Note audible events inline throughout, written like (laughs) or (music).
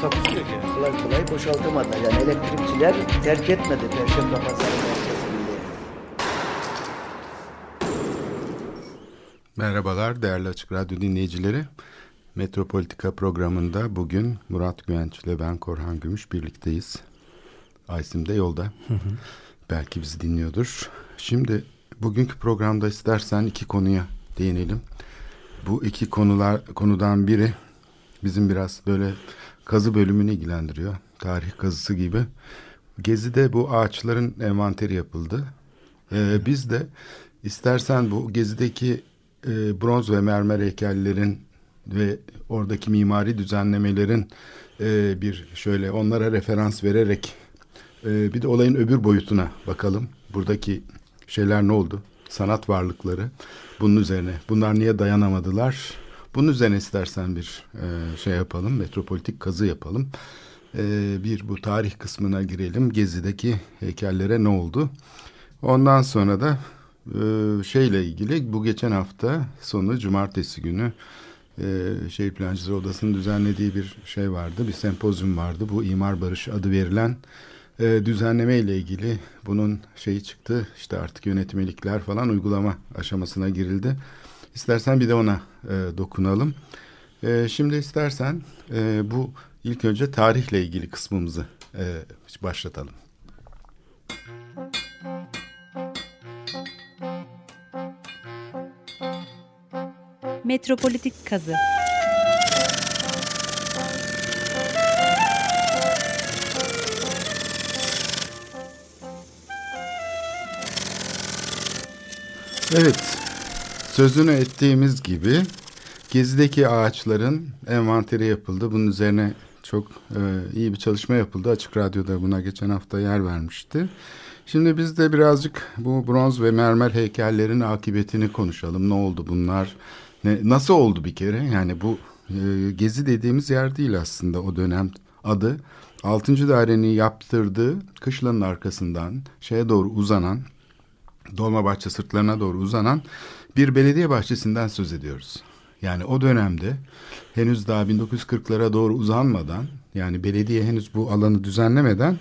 Takusu yok yani. kolay kolay boşaltamadılar. Yani elektrikçiler terk etmedi Perşembe Pazarı merkezini. Merhabalar değerli Açık Radyo dinleyicileri. Metropolitika programında bugün Murat Güvenç ile ben Korhan Gümüş birlikteyiz. Aysim de yolda. Belki bizi dinliyordur. Şimdi bugünkü programda istersen iki konuya değinelim. Bu iki konular konudan biri bizim biraz böyle kazı bölümünü ilgilendiriyor. Tarih kazısı gibi. Gezi'de bu ağaçların envanteri yapıldı. Ee, biz de istersen bu Gezi'deki e, bronz ve mermer heykellerin ve oradaki mimari düzenlemelerin e, bir şöyle onlara referans vererek e, bir de olayın öbür boyutuna bakalım. Buradaki şeyler ne oldu? Sanat varlıkları bunun üzerine. Bunlar niye dayanamadılar? Bunun üzerine istersen bir e, şey yapalım, metropolitik kazı yapalım. E, bir bu tarih kısmına girelim. Gezi'deki heykellere ne oldu? Ondan sonra da e, şeyle ilgili bu geçen hafta sonu cumartesi günü e, Şehir Plancıları Odası'nın düzenlediği bir şey vardı. Bir sempozyum vardı. Bu imar barış adı verilen e, düzenleme ile ilgili bunun şeyi çıktı. İşte artık yönetmelikler falan uygulama aşamasına girildi. İstersen bir de ona e, dokunalım. E, şimdi istersen e, bu ilk önce tarihle ilgili kısmımızı e, başlatalım. Metropolitik kazı. Evet, sözünü ettiğimiz gibi Gezi'deki ağaçların envanteri yapıldı. Bunun üzerine çok e, iyi bir çalışma yapıldı. Açık Radyo'da buna geçen hafta yer vermişti. Şimdi biz de birazcık bu bronz ve mermer heykellerin akıbetini konuşalım. Ne oldu bunlar? Ne, nasıl oldu bir kere? Yani bu e, Gezi dediğimiz yer değil aslında o dönem adı. Altıncı dairenin yaptırdığı kışlanın arkasından şeye doğru uzanan Dolmabahçe sırtlarına doğru uzanan bir belediye bahçesinden söz ediyoruz. Yani o dönemde henüz daha 1940'lara doğru uzanmadan yani belediye henüz bu alanı düzenlemeden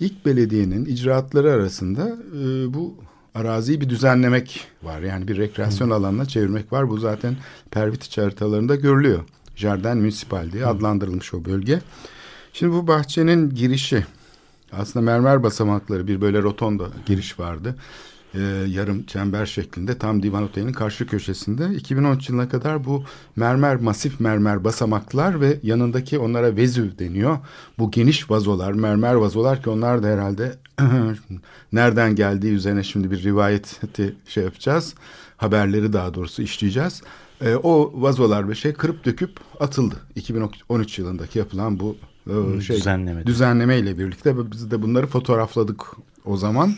ilk belediyenin icraatları arasında e, bu araziyi bir düzenlemek var. Yani bir rekreasyon alanına çevirmek var. Bu zaten Pervitiç haritalarında görülüyor. Jardin Municipal diye adlandırılmış o bölge. Şimdi bu bahçenin girişi aslında mermer basamakları bir böyle rotonda giriş vardı e, yarım çember şeklinde tam Divan Oteli'nin karşı köşesinde 2013 yılına kadar bu mermer masif mermer basamaklar ve yanındaki onlara vezüv deniyor. Bu geniş vazolar mermer vazolar ki onlar da herhalde (clears throat) nereden geldiği üzerine şimdi bir rivayeti şey yapacağız. Haberleri daha doğrusu işleyeceğiz. E, o vazolar ve şey kırıp döküp atıldı. 2013 yılındaki yapılan bu e, şey Düzenleme. düzenleme ile birlikte biz de bunları fotoğrafladık o zaman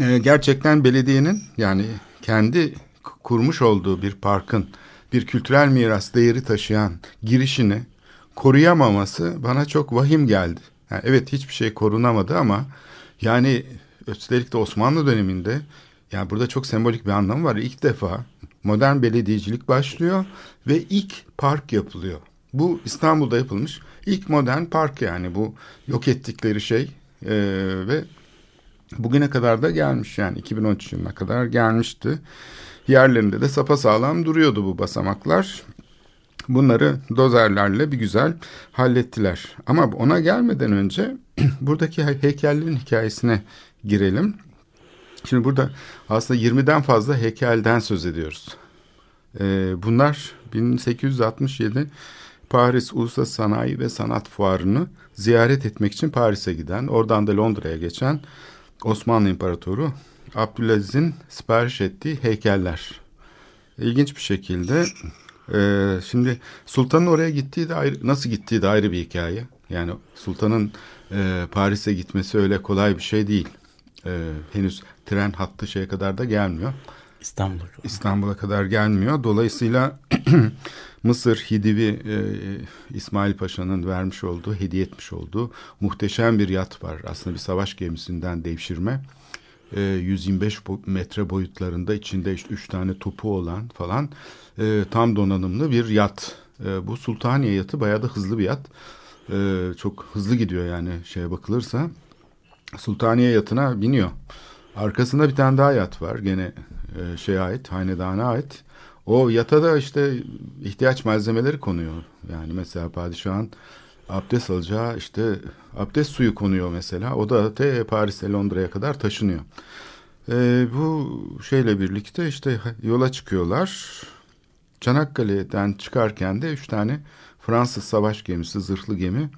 e, gerçekten belediyenin yani kendi kurmuş olduğu bir parkın bir kültürel miras değeri taşıyan girişini koruyamaması bana çok vahim geldi. Yani evet hiçbir şey korunamadı ama yani üstelik de Osmanlı döneminde yani burada çok sembolik bir anlamı var. İlk defa modern belediyecilik başlıyor ve ilk park yapılıyor. Bu İstanbul'da yapılmış ilk modern park yani bu yok ettikleri şey ee, ve Bugüne kadar da gelmiş yani 2013 yılına kadar gelmişti. Yerlerinde de sapasağlam duruyordu bu basamaklar. Bunları dozerlerle bir güzel hallettiler. Ama ona gelmeden önce (clears throat) buradaki heykellerin hikayesine girelim. Şimdi burada aslında 20'den fazla heykelden söz ediyoruz. Ee, bunlar 1867 Paris Uluslararası Sanayi ve Sanat Fuarı'nı ziyaret etmek için Paris'e giden, oradan da Londra'ya geçen Osmanlı İmparatoru Abdülaziz'in sipariş ettiği heykeller. İlginç bir şekilde e, şimdi sultanın oraya gittiği de ayrı, nasıl gittiği de ayrı bir hikaye. Yani sultanın e, Paris'e gitmesi öyle kolay bir şey değil. E, henüz tren hattı şeye kadar da gelmiyor. İstanbul'a. İstanbul'a kadar gelmiyor. Dolayısıyla (clears throat) Mısır Hidivi e, İsmail Paşa'nın vermiş olduğu, hediye etmiş olduğu muhteşem bir yat var. Aslında bir savaş gemisinden devşirme. E, 125 metre boyutlarında içinde işte üç tane topu olan falan e, tam donanımlı bir yat. E, bu Sultaniye yatı bayağı da hızlı bir yat. E, çok hızlı gidiyor yani şeye bakılırsa. Sultaniye yatına biniyor. Arkasında bir tane daha yat var. Gene e, şeye ait, hanedana ait. O yata da işte ihtiyaç malzemeleri konuyor. Yani mesela padişahın abdest alacağı işte abdest suyu konuyor mesela. O da te Paris'e Londra'ya kadar taşınıyor. E, bu şeyle birlikte işte yola çıkıyorlar. Çanakkale'den çıkarken de üç tane Fransız savaş gemisi, zırhlı gemi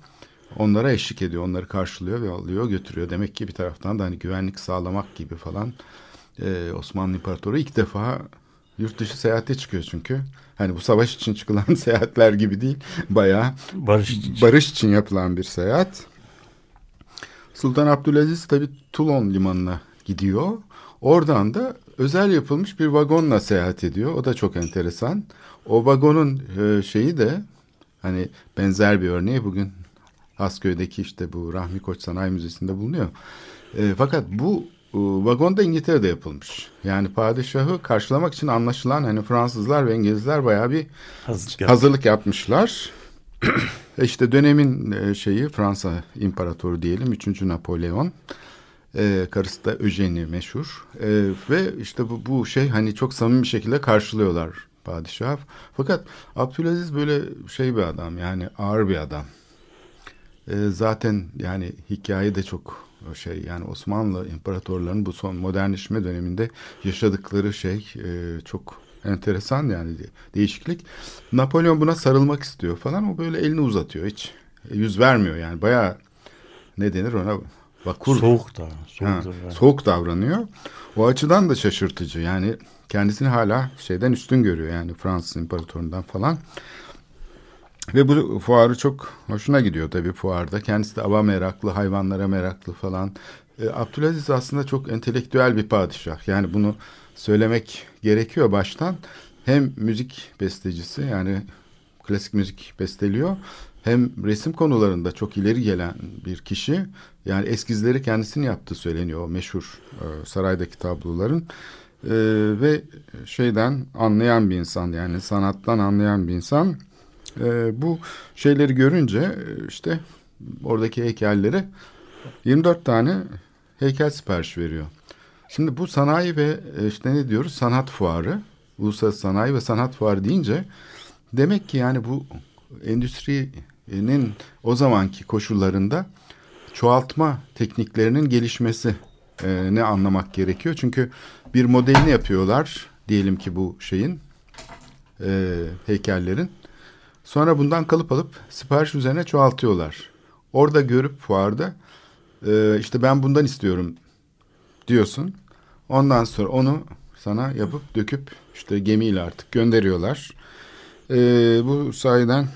onlara eşlik ediyor. Onları karşılıyor ve alıyor götürüyor. Demek ki bir taraftan da hani güvenlik sağlamak gibi falan e, Osmanlı İmparatoru ilk defa yurt dışı seyahate çıkıyor çünkü. Hani bu savaş için çıkılan (laughs) seyahatler gibi değil. Bayağı barış için, barış için yapılan bir seyahat. Sultan Abdülaziz tabi Toulon limanına gidiyor. Oradan da özel yapılmış bir vagonla seyahat ediyor. O da çok enteresan. O vagonun e, şeyi de hani benzer bir örneği bugün Hasköy'deki işte bu Rahmi Koç Sanayi Müzesi'nde bulunuyor. E, fakat bu e, vagon da İngiltere'de yapılmış. Yani padişahı karşılamak için anlaşılan hani Fransızlar ve İngilizler bayağı bir hazırlık, hazırlık yapmışlar. (clears throat) e işte dönemin e, şeyi Fransa İmparatoru diyelim 3. Napolyon. E, karısı da Eugenie meşhur. E, ve işte bu, bu şey hani çok samimi bir şekilde karşılıyorlar padişah. Fakat Abdülaziz böyle şey bir adam yani ağır bir adam. E, zaten yani hikaye de çok şey yani Osmanlı imparatorlarının bu son modernleşme döneminde yaşadıkları şey e, çok enteresan yani değişiklik. Napolyon buna sarılmak istiyor falan o böyle elini uzatıyor hiç yüz vermiyor yani bayağı ne denir ona vakur. Soğuk da. Soğuk, ha, soğuk davranıyor. O açıdan da şaşırtıcı yani kendisini hala şeyden üstün görüyor yani Fransız imparatorundan falan. Ve bu fuarı çok hoşuna gidiyor tabii fuarda. Kendisi de ava meraklı, hayvanlara meraklı falan. E, Abdülaziz aslında çok entelektüel bir padişah. Yani bunu söylemek gerekiyor baştan. Hem müzik bestecisi yani klasik müzik besteliyor. Hem resim konularında çok ileri gelen bir kişi. Yani eskizleri kendisinin yaptığı söyleniyor o meşhur e, saraydaki tabloların. E, ve şeyden anlayan bir insan yani sanattan anlayan bir insan. E, bu şeyleri görünce e, işte oradaki heykelleri 24 tane heykel sipariş veriyor. Şimdi bu sanayi ve e, işte ne diyoruz sanat fuarı, uluslararası sanayi ve sanat fuarı deyince demek ki yani bu endüstrinin o zamanki koşullarında çoğaltma tekniklerinin gelişmesi e, ne anlamak gerekiyor. Çünkü bir modelini yapıyorlar diyelim ki bu şeyin e, heykellerin. Sonra bundan kalıp alıp sipariş üzerine çoğaltıyorlar. Orada görüp fuarda e, işte ben bundan istiyorum diyorsun. Ondan sonra onu sana yapıp döküp işte gemiyle artık gönderiyorlar. E, bu sayeden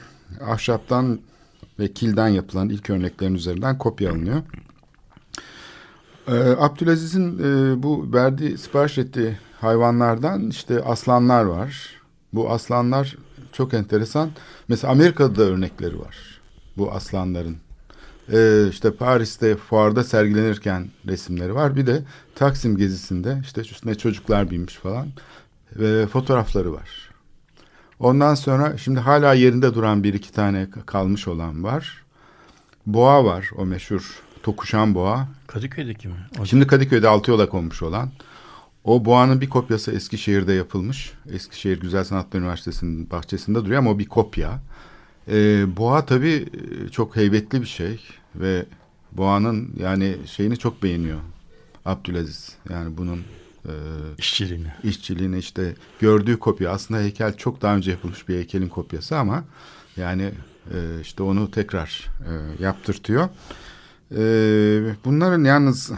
ahşaptan ve kilden yapılan ilk örneklerin üzerinden kopya alınıyor. E, Abdülaziz'in e, bu verdiği sipariş ettiği hayvanlardan işte aslanlar var. Bu aslanlar çok enteresan. Mesela Amerika'da da örnekleri var bu aslanların. Ee, işte Paris'te fuarda sergilenirken resimleri var. Bir de Taksim gezisinde işte üstüne çocuklar binmiş falan ve fotoğrafları var. Ondan sonra şimdi hala yerinde duran bir iki tane kalmış olan var. Boğa var o meşhur tokuşan boğa. Kadıköy'deki mi? O şimdi Kadıköy'de altı yola konmuş olan. O boğanın bir kopyası Eskişehir'de yapılmış. Eskişehir Güzel Sanatlar Üniversitesi'nin bahçesinde duruyor ama o bir kopya. Ee, boğa tabii e, çok heybetli bir şey ve boğanın yani şeyini çok beğeniyor Abdülaziz. Yani bunun e, işçiliğini. işçiliğini işte gördüğü kopya aslında heykel çok daha önce yapılmış bir heykelin kopyası ama yani e, işte onu tekrar e, yaptırtıyor. E, bunların yalnız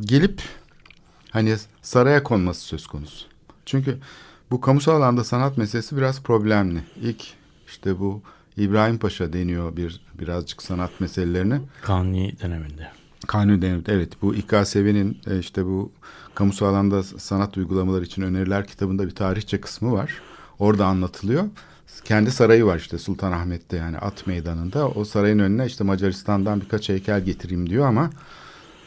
gelip hani saraya konması söz konusu. Çünkü bu kamusal alanda sanat meselesi biraz problemli. İlk işte bu İbrahim Paşa deniyor bir birazcık sanat meselelerini. Kanuni döneminde. Kanuni döneminde evet bu İKSV'nin e, işte bu kamusal alanda sanat uygulamaları için öneriler kitabında bir tarihçe kısmı var. Orada anlatılıyor. Kendi sarayı var işte Sultanahmet'te yani at meydanında. O sarayın önüne işte Macaristan'dan birkaç heykel getireyim diyor ama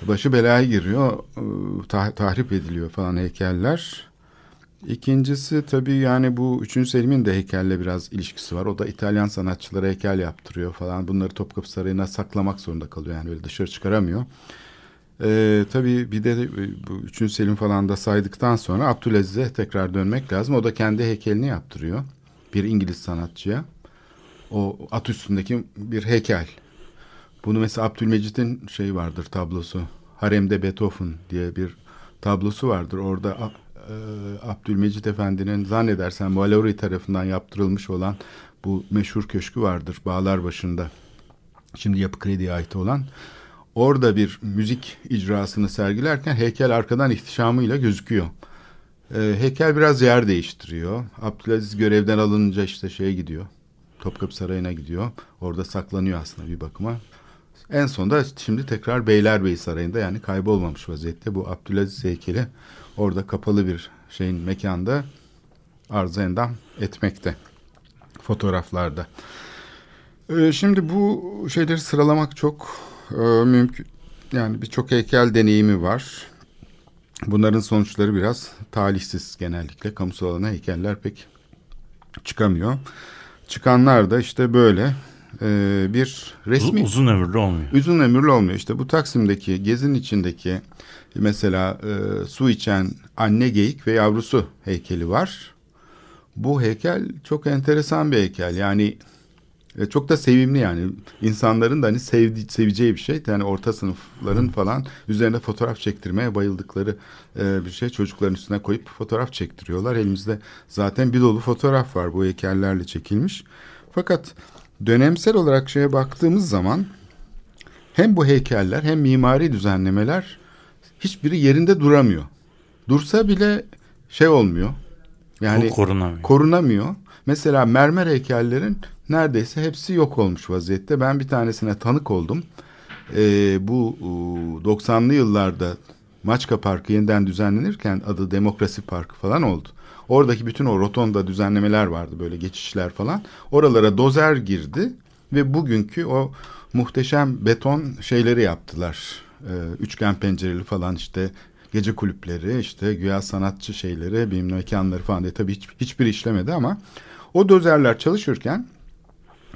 başı belaya giriyor. e, tah- tahrip ediliyor falan heykeller. İkincisi tabii yani bu 3. Selim'in de heykelle biraz ilişkisi var. O da İtalyan sanatçılara heykel yaptırıyor falan. Bunları Topkapı Sarayı'na saklamak zorunda kalıyor. Yani öyle dışarı çıkaramıyor. Ee, tabii bir de bu 3. Selim falan da saydıktan sonra Abdülaziz'e tekrar dönmek lazım. O da kendi heykelini yaptırıyor. Bir İngiliz sanatçıya. O at üstündeki bir heykel. Bunu mesela Abdülmecit'in şey vardır tablosu. Haremde Beethoven diye bir tablosu vardır. Orada e, Abdülmecit Efendi'nin zannedersen Valery tarafından yaptırılmış olan bu meşhur köşkü vardır Bağlar başında. Şimdi Yapı Kredi'ye ait olan. Orada bir müzik icrasını sergilerken heykel arkadan ihtişamıyla gözüküyor. E, heykel biraz yer değiştiriyor. Abdülaziz görevden alınınca işte şeye gidiyor. Topkapı Sarayı'na gidiyor. Orada saklanıyor aslında bir bakıma. En sonunda şimdi tekrar Beylerbeyi Sarayı'nda yani kaybolmamış vaziyette bu Abdülaziz heykeli orada kapalı bir şeyin mekanda arıza endam etmekte fotoğraflarda. Ee, şimdi bu şeyleri sıralamak çok e, mümkün. Yani birçok heykel deneyimi var. Bunların sonuçları biraz talihsiz genellikle. Kamusal alana heykeller pek çıkamıyor. Çıkanlar da işte böyle e, bir resmi... Uzun ömürlü olmuyor. Uzun ömürlü olmuyor. İşte bu Taksim'deki, gezin içindeki mesela e, su içen anne geyik ve yavrusu heykeli var. Bu heykel çok enteresan bir heykel. Yani e, çok da sevimli yani. insanların da hani sevdi, seveceği bir şey. Yani orta sınıfların falan üzerine fotoğraf çektirmeye bayıldıkları e, bir şey. Çocukların üstüne koyup fotoğraf çektiriyorlar. Elimizde zaten bir dolu fotoğraf var bu heykellerle çekilmiş. Fakat dönemsel olarak şeye baktığımız zaman hem bu heykeller hem mimari düzenlemeler hiçbiri yerinde duramıyor. Dursa bile şey olmuyor. Yani Bu korunamıyor. korunamıyor. Mesela mermer heykellerin neredeyse hepsi yok olmuş vaziyette. Ben bir tanesine tanık oldum. Ee, bu e, 90'lı yıllarda Maçka Parkı yeniden düzenlenirken adı Demokrasi Parkı falan oldu. Oradaki bütün o rotonda düzenlemeler vardı böyle geçişler falan. Oralara dozer girdi ve bugünkü o muhteşem beton şeyleri yaptılar. Ee, üçgen pencereli falan işte gece kulüpleri işte güya sanatçı şeyleri bilmem mekanları falan diye tabii hiç, hiçbir işlemedi ama o dozerler çalışırken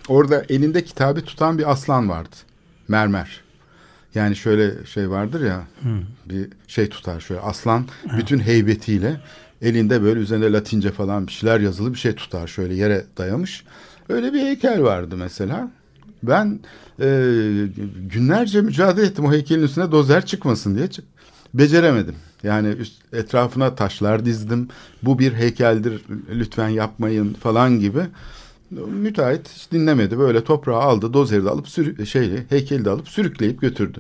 orada elinde kitabı tutan bir aslan vardı. Mermer. Yani şöyle şey vardır ya bir şey tutar şöyle aslan bütün heybetiyle elinde böyle üzerinde latince falan bir şeyler yazılı bir şey tutar şöyle yere dayamış. Öyle bir heykel vardı mesela. Ben e, günlerce mücadele ettim o heykelin üstüne dozer çıkmasın diye. Çık- Beceremedim. Yani üst, etrafına taşlar dizdim. Bu bir heykeldir lütfen yapmayın falan gibi. Müteahhit hiç dinlemedi. Böyle toprağı aldı, dozeri de alıp sürü, şeyi, heykeli de alıp sürükleyip götürdü.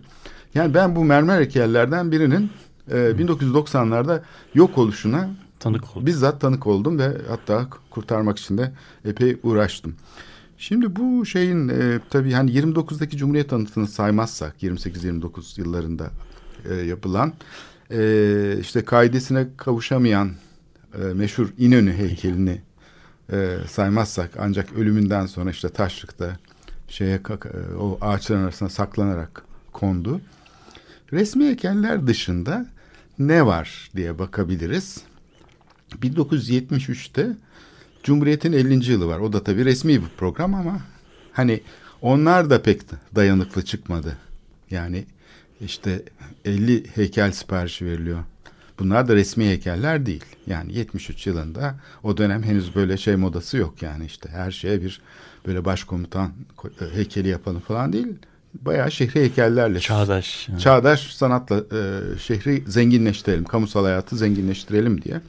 Yani ben bu mermer heykellerden birinin e, 1990'larda yok oluşuna Tanık oldu. bizzat tanık oldum ve hatta kurtarmak için de epey uğraştım. Şimdi bu şeyin e, tabii hani 29'daki Cumhuriyet anıtını saymazsak 28-29 yıllarında e, yapılan e, işte kaidesine kavuşamayan e, meşhur İnönü heykelini e, saymazsak ancak ölümünden sonra işte taşlıkta şeye e, o ağaçların arasına saklanarak kondu. Resmi heykeller dışında ne var diye bakabiliriz. 1973'te Cumhuriyet'in 50. yılı var. O da tabii resmi bir program ama hani onlar da pek dayanıklı çıkmadı. Yani işte 50 heykel siparişi veriliyor. Bunlar da resmi heykeller değil. Yani 73 yılında o dönem henüz böyle şey modası yok yani işte her şeye bir böyle başkomutan ko- heykeli yapalım falan değil. Bayağı şehri heykellerle. Çağdaş. yani. Çağdaş sanatla e, şehri zenginleştirelim, kamusal hayatı zenginleştirelim diye.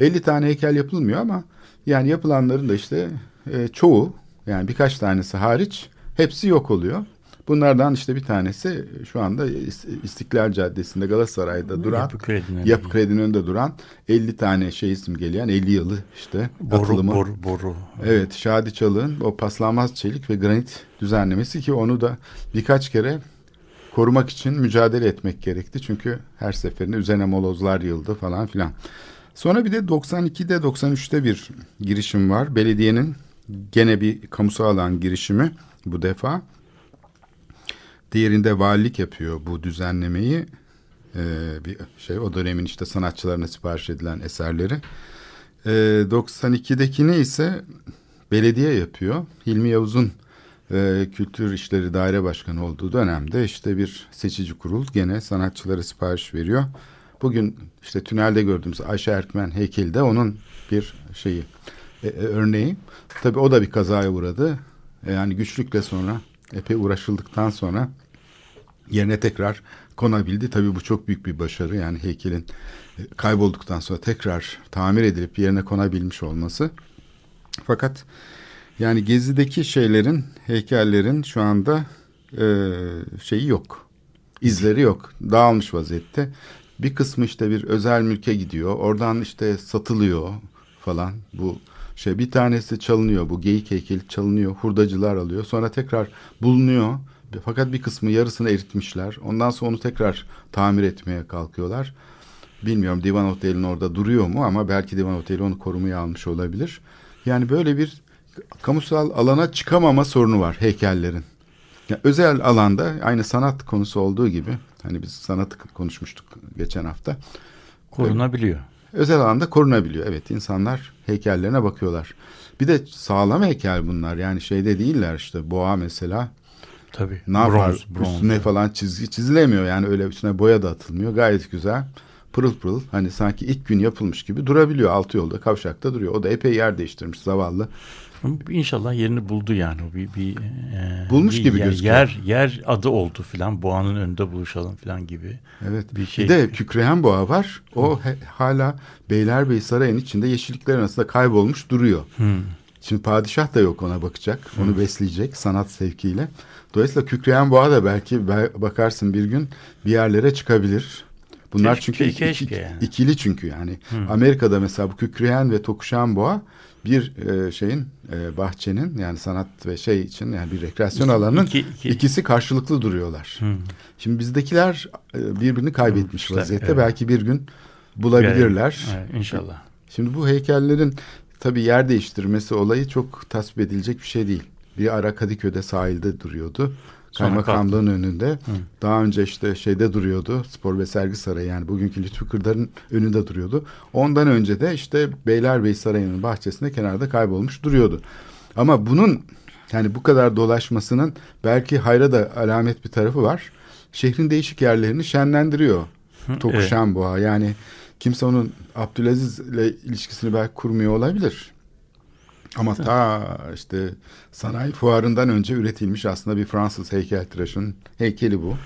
50 tane heykel yapılmıyor ama yani yapılanların da işte e, çoğu yani birkaç tanesi hariç hepsi yok oluyor. Bunlardan işte bir tanesi şu anda İs- İstiklal Caddesi'nde Galatasaray'da duran Yapı Kredi'nin Yapı Kredi'nin önünde duran 50 tane şey simgeleyen 50 yılı işte boru, atılımı. boru, boru. Evet Şadi Çalık'ın o paslanmaz çelik ve granit düzenlemesi ki onu da birkaç kere korumak için mücadele etmek gerekti. Çünkü her seferinde üzerine molozlar yığıldı falan filan. Sonra bir de 92'de 93'te bir girişim var. Belediyenin gene bir kamusal alan girişimi bu defa. Diğerinde valilik yapıyor bu düzenlemeyi. Ee, bir şey o dönemin işte sanatçılarına sipariş edilen eserleri. Ee, 92'dekini ise belediye yapıyor. Hilmi Yavuz'un e, Kültür İşleri Daire Başkanı olduğu dönemde işte bir seçici kurul gene sanatçılara sipariş veriyor. Bugün işte tünelde gördüğümüz Ayşe Erkmen heykeli de onun bir şeyi e, e, örneği. Tabii o da bir kazaya uğradı. E, yani güçlükle sonra epey uğraşıldıktan sonra yerine tekrar konabildi. Tabii bu çok büyük bir başarı. Yani heykelin e, kaybolduktan sonra tekrar tamir edilip yerine konabilmiş olması. Fakat yani gezideki şeylerin, heykellerin şu anda e, şeyi yok. İzleri yok. Dağılmış vaziyette. Bir kısmı işte bir özel mülke gidiyor. Oradan işte satılıyor falan. Bu şey bir tanesi çalınıyor. Bu geyik heykeli çalınıyor. Hurdacılar alıyor. Sonra tekrar bulunuyor. Fakat bir kısmı yarısını eritmişler. Ondan sonra onu tekrar tamir etmeye kalkıyorlar. Bilmiyorum Divan Oteli'nin orada duruyor mu ama belki Divan Oteli onu korumaya almış olabilir. Yani böyle bir kamusal alana çıkamama sorunu var heykellerin. Yani özel alanda aynı sanat konusu olduğu gibi hani biz sanatı konuşmuştuk geçen hafta. Korunabiliyor. Özel alanda korunabiliyor. Evet insanlar heykellerine bakıyorlar. Bir de sağlam heykel bunlar. Yani şeyde değiller işte boğa mesela. Tabii. Ne yapar? Bronz, bronz. Üstüne falan çizgi çizilemiyor. Yani öyle üstüne boya da atılmıyor. Gayet güzel. Pırıl pırıl hani sanki ilk gün yapılmış gibi durabiliyor. Altı yolda kavşakta duruyor. O da epey yer değiştirmiş zavallı. İnşallah yerini buldu yani. O bir, bir e, Bulmuş bir gibi yer, gözüküyor. Yer, yer adı oldu filan. Boğanın önünde buluşalım filan gibi. Evet. Bir şey. Bir de kükreyen boğa var. O he- hala Beylerbeyi Sarayı'nın içinde yeşillikler arasında kaybolmuş duruyor. Şimdi padişah da yok ona bakacak. Onu besleyecek sanat sevkiyle. Dolayısıyla kükreyen boğa da belki be- bakarsın bir gün bir yerlere çıkabilir. Bunlar Keşke- çünkü keşke iki- yani. ikili çünkü yani. Amerika'da mesela bu kükreyen ve tokuşan boğa bir e, şeyin e, bahçenin yani sanat ve şey için yani bir rekreasyon İki- alanının iki- iki- ikisi karşılıklı duruyorlar. Şimdi bizdekiler e, birbirini kaybetmiş İşte, vaziyette. evet. Belki bir gün bulabilirler. Evet, inşallah. Şimdi bu heykellerin tabii yer değiştirmesi olayı çok tasvip edilecek bir şey değil. Bir ara Kadıköy'de sahilde duruyordu. Kaymakamlığın önünde. Daha önce işte şeyde duruyordu. Spor ve Sergi Sarayı yani bugünkü Lütfü Kırdar'ın önünde duruyordu. Ondan önce de işte Beylerbeyi Sarayı'nın bahçesinde kenarda kaybolmuş duruyordu. Ama bunun yani bu kadar dolaşmasının belki hayra da alamet bir tarafı var. Şehrin değişik yerlerini şenlendiriyor. Tokuşan boğa yani kimse onun Abdülaziz ile ilişkisini belki kurmuyor olabilir. Ama ta işte sanayi fuarından önce üretilmiş aslında bir Fransız heykeltıraşın heykeli bu.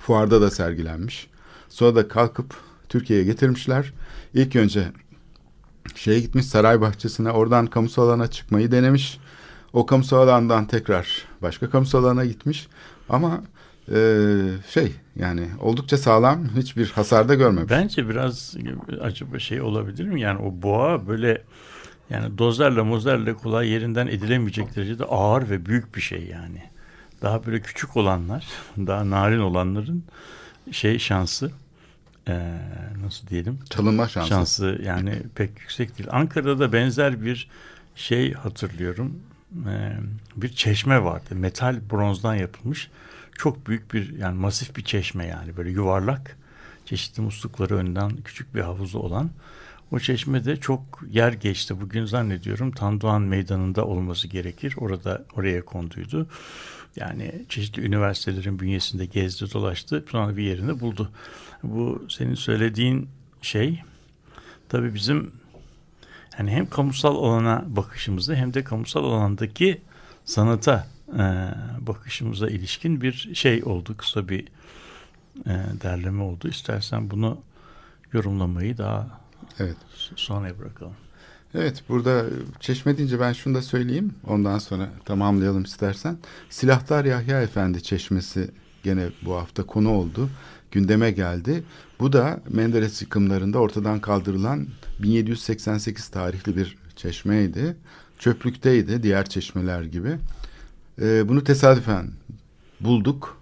Fuarda da sergilenmiş. Sonra da kalkıp Türkiye'ye getirmişler. İlk önce şeye gitmiş saray bahçesine oradan kamusal alana çıkmayı denemiş. O kamusal alandan tekrar başka kamusal alana gitmiş. Ama e, şey yani oldukça sağlam hiçbir hasarda görmemiş. Bence biraz acaba şey olabilir mi? Yani o boğa böyle yani dozerle mozerle kolay yerinden edilemeyecek derecede ağır ve büyük bir şey yani. Daha böyle küçük olanlar, daha narin olanların şey şansı eee, nasıl diyelim? Çalınma şansı. şansı yani pek yüksek değil. Ankara'da da benzer bir şey hatırlıyorum. Ee, bir çeşme vardı. Metal bronzdan yapılmış. Çok büyük bir yani masif bir çeşme yani böyle yuvarlak. Çeşitli muslukları önden küçük bir havuzu olan. O çeşmede çok yer geçti. Bugün zannediyorum Tandoğan Meydanı'nda olması gerekir. Orada oraya konduydu. Yani çeşitli üniversitelerin bünyesinde gezdi dolaştı. Sonra bir yerini buldu. Bu senin söylediğin şey tabii bizim yani hem kamusal alana bakışımızda hem de kamusal alandaki sanata e, bakışımıza ilişkin bir şey oldu. Kısa bir e, derleme oldu. İstersen bunu yorumlamayı daha Evet. sonraya bırakalım. Evet burada Çeşme deyince ben şunu da söyleyeyim. Ondan sonra tamamlayalım istersen. Silahtar Yahya Efendi Çeşmesi gene bu hafta konu oldu. Gündeme geldi. Bu da Menderes yıkımlarında ortadan kaldırılan 1788 tarihli bir çeşmeydi. Çöplükteydi diğer çeşmeler gibi. Ee, bunu tesadüfen bulduk.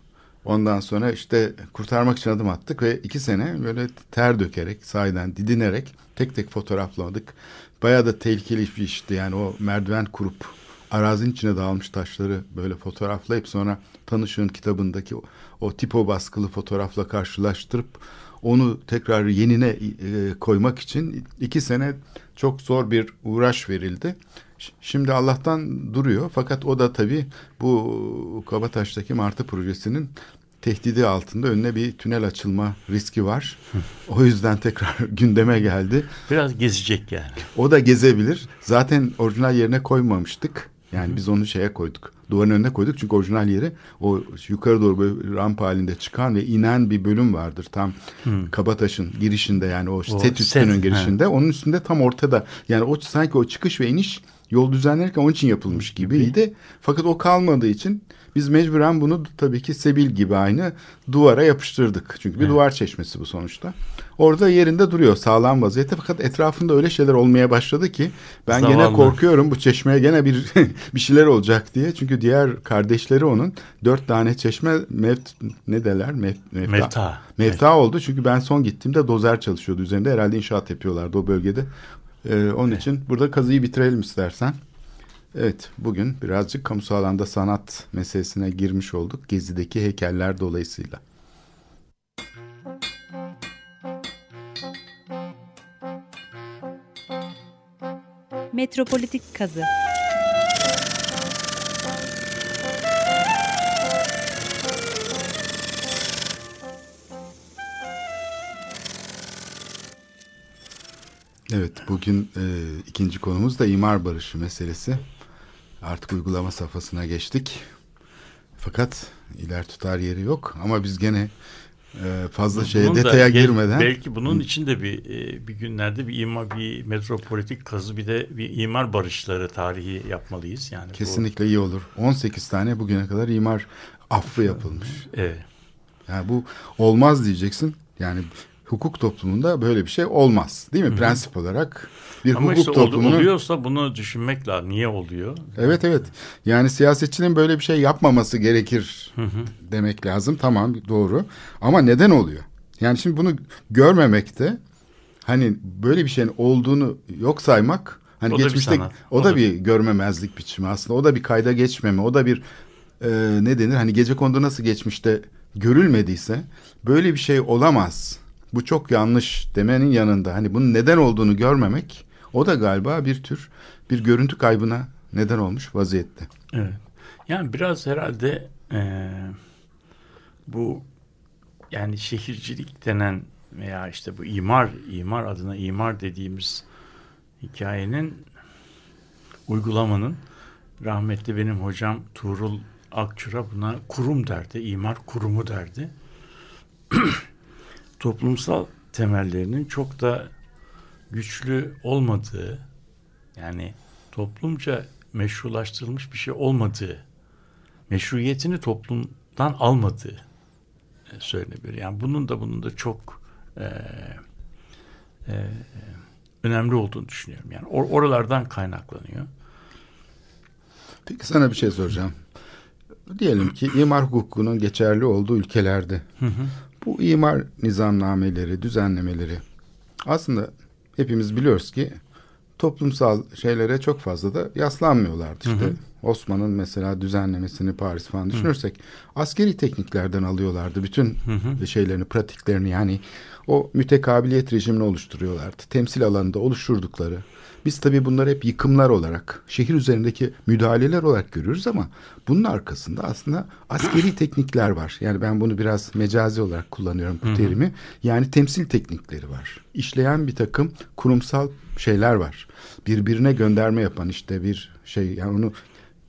Ondan sonra işte kurtarmak için adım attık ve iki sene böyle ter dökerek, sahiden didinerek tek tek fotoğrafladık. Bayağı da tehlikeli bir işti yani o merdiven kurup arazinin içine dağılmış taşları böyle fotoğraflayıp sonra Tanışığın kitabındaki o, o tipo baskılı fotoğrafla karşılaştırıp onu tekrar yenine e, koymak için iki sene çok zor bir uğraş verildi. Şimdi Allah'tan duruyor fakat o da tabii bu Kabataş'taki Martı projesinin tehdidi altında önüne bir tünel açılma riski var. O yüzden tekrar (laughs) gündeme geldi. Biraz gezecek yani. O da gezebilir. Zaten orijinal yerine koymamıştık. Yani biz onu şeye koyduk. Duvarın önüne koyduk çünkü orijinal yeri o yukarı doğru böyle ramp halinde çıkan ve inen bir bölüm vardır. Tam hmm. Kabataş'ın girişinde yani o, o set üstünün girişinde. He. Onun üstünde tam ortada. Yani o sanki o çıkış ve iniş yol düzenlerken onun için yapılmış gibiydi. Fakat o kalmadığı için biz mecburen bunu tabii ki Sebil gibi aynı duvara yapıştırdık. Çünkü bir evet. duvar çeşmesi bu sonuçta. Orada yerinde duruyor sağlam vaziyette fakat etrafında öyle şeyler olmaya başladı ki ben Zavallı. gene korkuyorum bu çeşmeye gene bir (laughs) bir şeyler olacak diye. Çünkü diğer kardeşleri onun dört tane çeşme mevt ne derler mev, mevta mevta, mevta oldu. Çünkü ben son gittiğimde dozer çalışıyordu üzerinde herhalde inşaat yapıyorlardı o bölgede. Ee, onun evet. için burada kazıyı bitirelim istersen. Evet, bugün birazcık kamusal alanda sanat meselesine girmiş olduk. Gezi'deki heykeller dolayısıyla. Metropolitik Kazı Evet, bugün e, ikinci konumuz da imar barışı meselesi. Artık uygulama safhasına geçtik. Fakat iler tutar yeri yok ama biz gene e, fazla bunun şeye detaya gel, girmeden belki bunun için de bir e, bir günlerde bir imar bir metropolitik kazı bir de bir imar barışları tarihi yapmalıyız yani. Kesinlikle bu. iyi olur. 18 tane bugüne kadar imar affı yapılmış. Evet. Yani bu olmaz diyeceksin. Yani hukuk toplumunda böyle bir şey olmaz. Değil mi? Hı-hı. Prensip olarak bir Ama hukuk işte toplumunu... oluyorsa bunu düşünmek lazım. Niye oluyor? Evet evet. Yani siyasetçinin böyle bir şey yapmaması gerekir Hı-hı. demek lazım. Tamam doğru. Ama neden oluyor? Yani şimdi bunu görmemekte hani böyle bir şeyin olduğunu yok saymak hani o geçmişte da o, o da, da bir görmemezlik biçimi aslında. O da bir kayda geçmeme. O da bir e, ne denir? Hani gece kondu nasıl geçmişte görülmediyse böyle bir şey olamaz bu çok yanlış demenin yanında hani bunun neden olduğunu görmemek o da galiba bir tür bir görüntü kaybına neden olmuş vaziyette. Evet. Yani biraz herhalde e, bu yani şehircilik denen veya işte bu imar imar adına imar dediğimiz hikayenin uygulamanın rahmetli benim hocam Tuğrul Akçura buna kurum derdi, imar kurumu derdi. (clears throat) toplumsal temellerinin çok da güçlü olmadığı yani toplumca meşrulaştırılmış bir şey olmadığı meşruiyetini toplumdan almadığı e, söylenebilir. Yani bunun da bunun da çok e, e, önemli olduğunu düşünüyorum. Yani or oralardan kaynaklanıyor. Peki sana bir şey soracağım. Diyelim ki imar hukukunun geçerli olduğu ülkelerde hı hı. Bu imar nizamnameleri, düzenlemeleri aslında hepimiz biliyoruz ki toplumsal şeylere çok fazla da yaslanmıyorlardı. İşte hı hı. Osman'ın mesela düzenlemesini Paris falan düşünürsek hı. askeri tekniklerden alıyorlardı bütün hı hı. şeylerini, pratiklerini yani o mütekabiliyet rejimini oluşturuyorlardı. Temsil alanında oluşturdukları biz tabii bunları hep yıkımlar olarak, şehir üzerindeki müdahaleler olarak görüyoruz ama bunun arkasında aslında askeri (clears throat) teknikler var. Yani ben bunu biraz mecazi olarak kullanıyorum bu terimi. Yani temsil teknikleri var. İşleyen bir takım kurumsal şeyler var. Birbirine gönderme yapan işte bir şey yani onu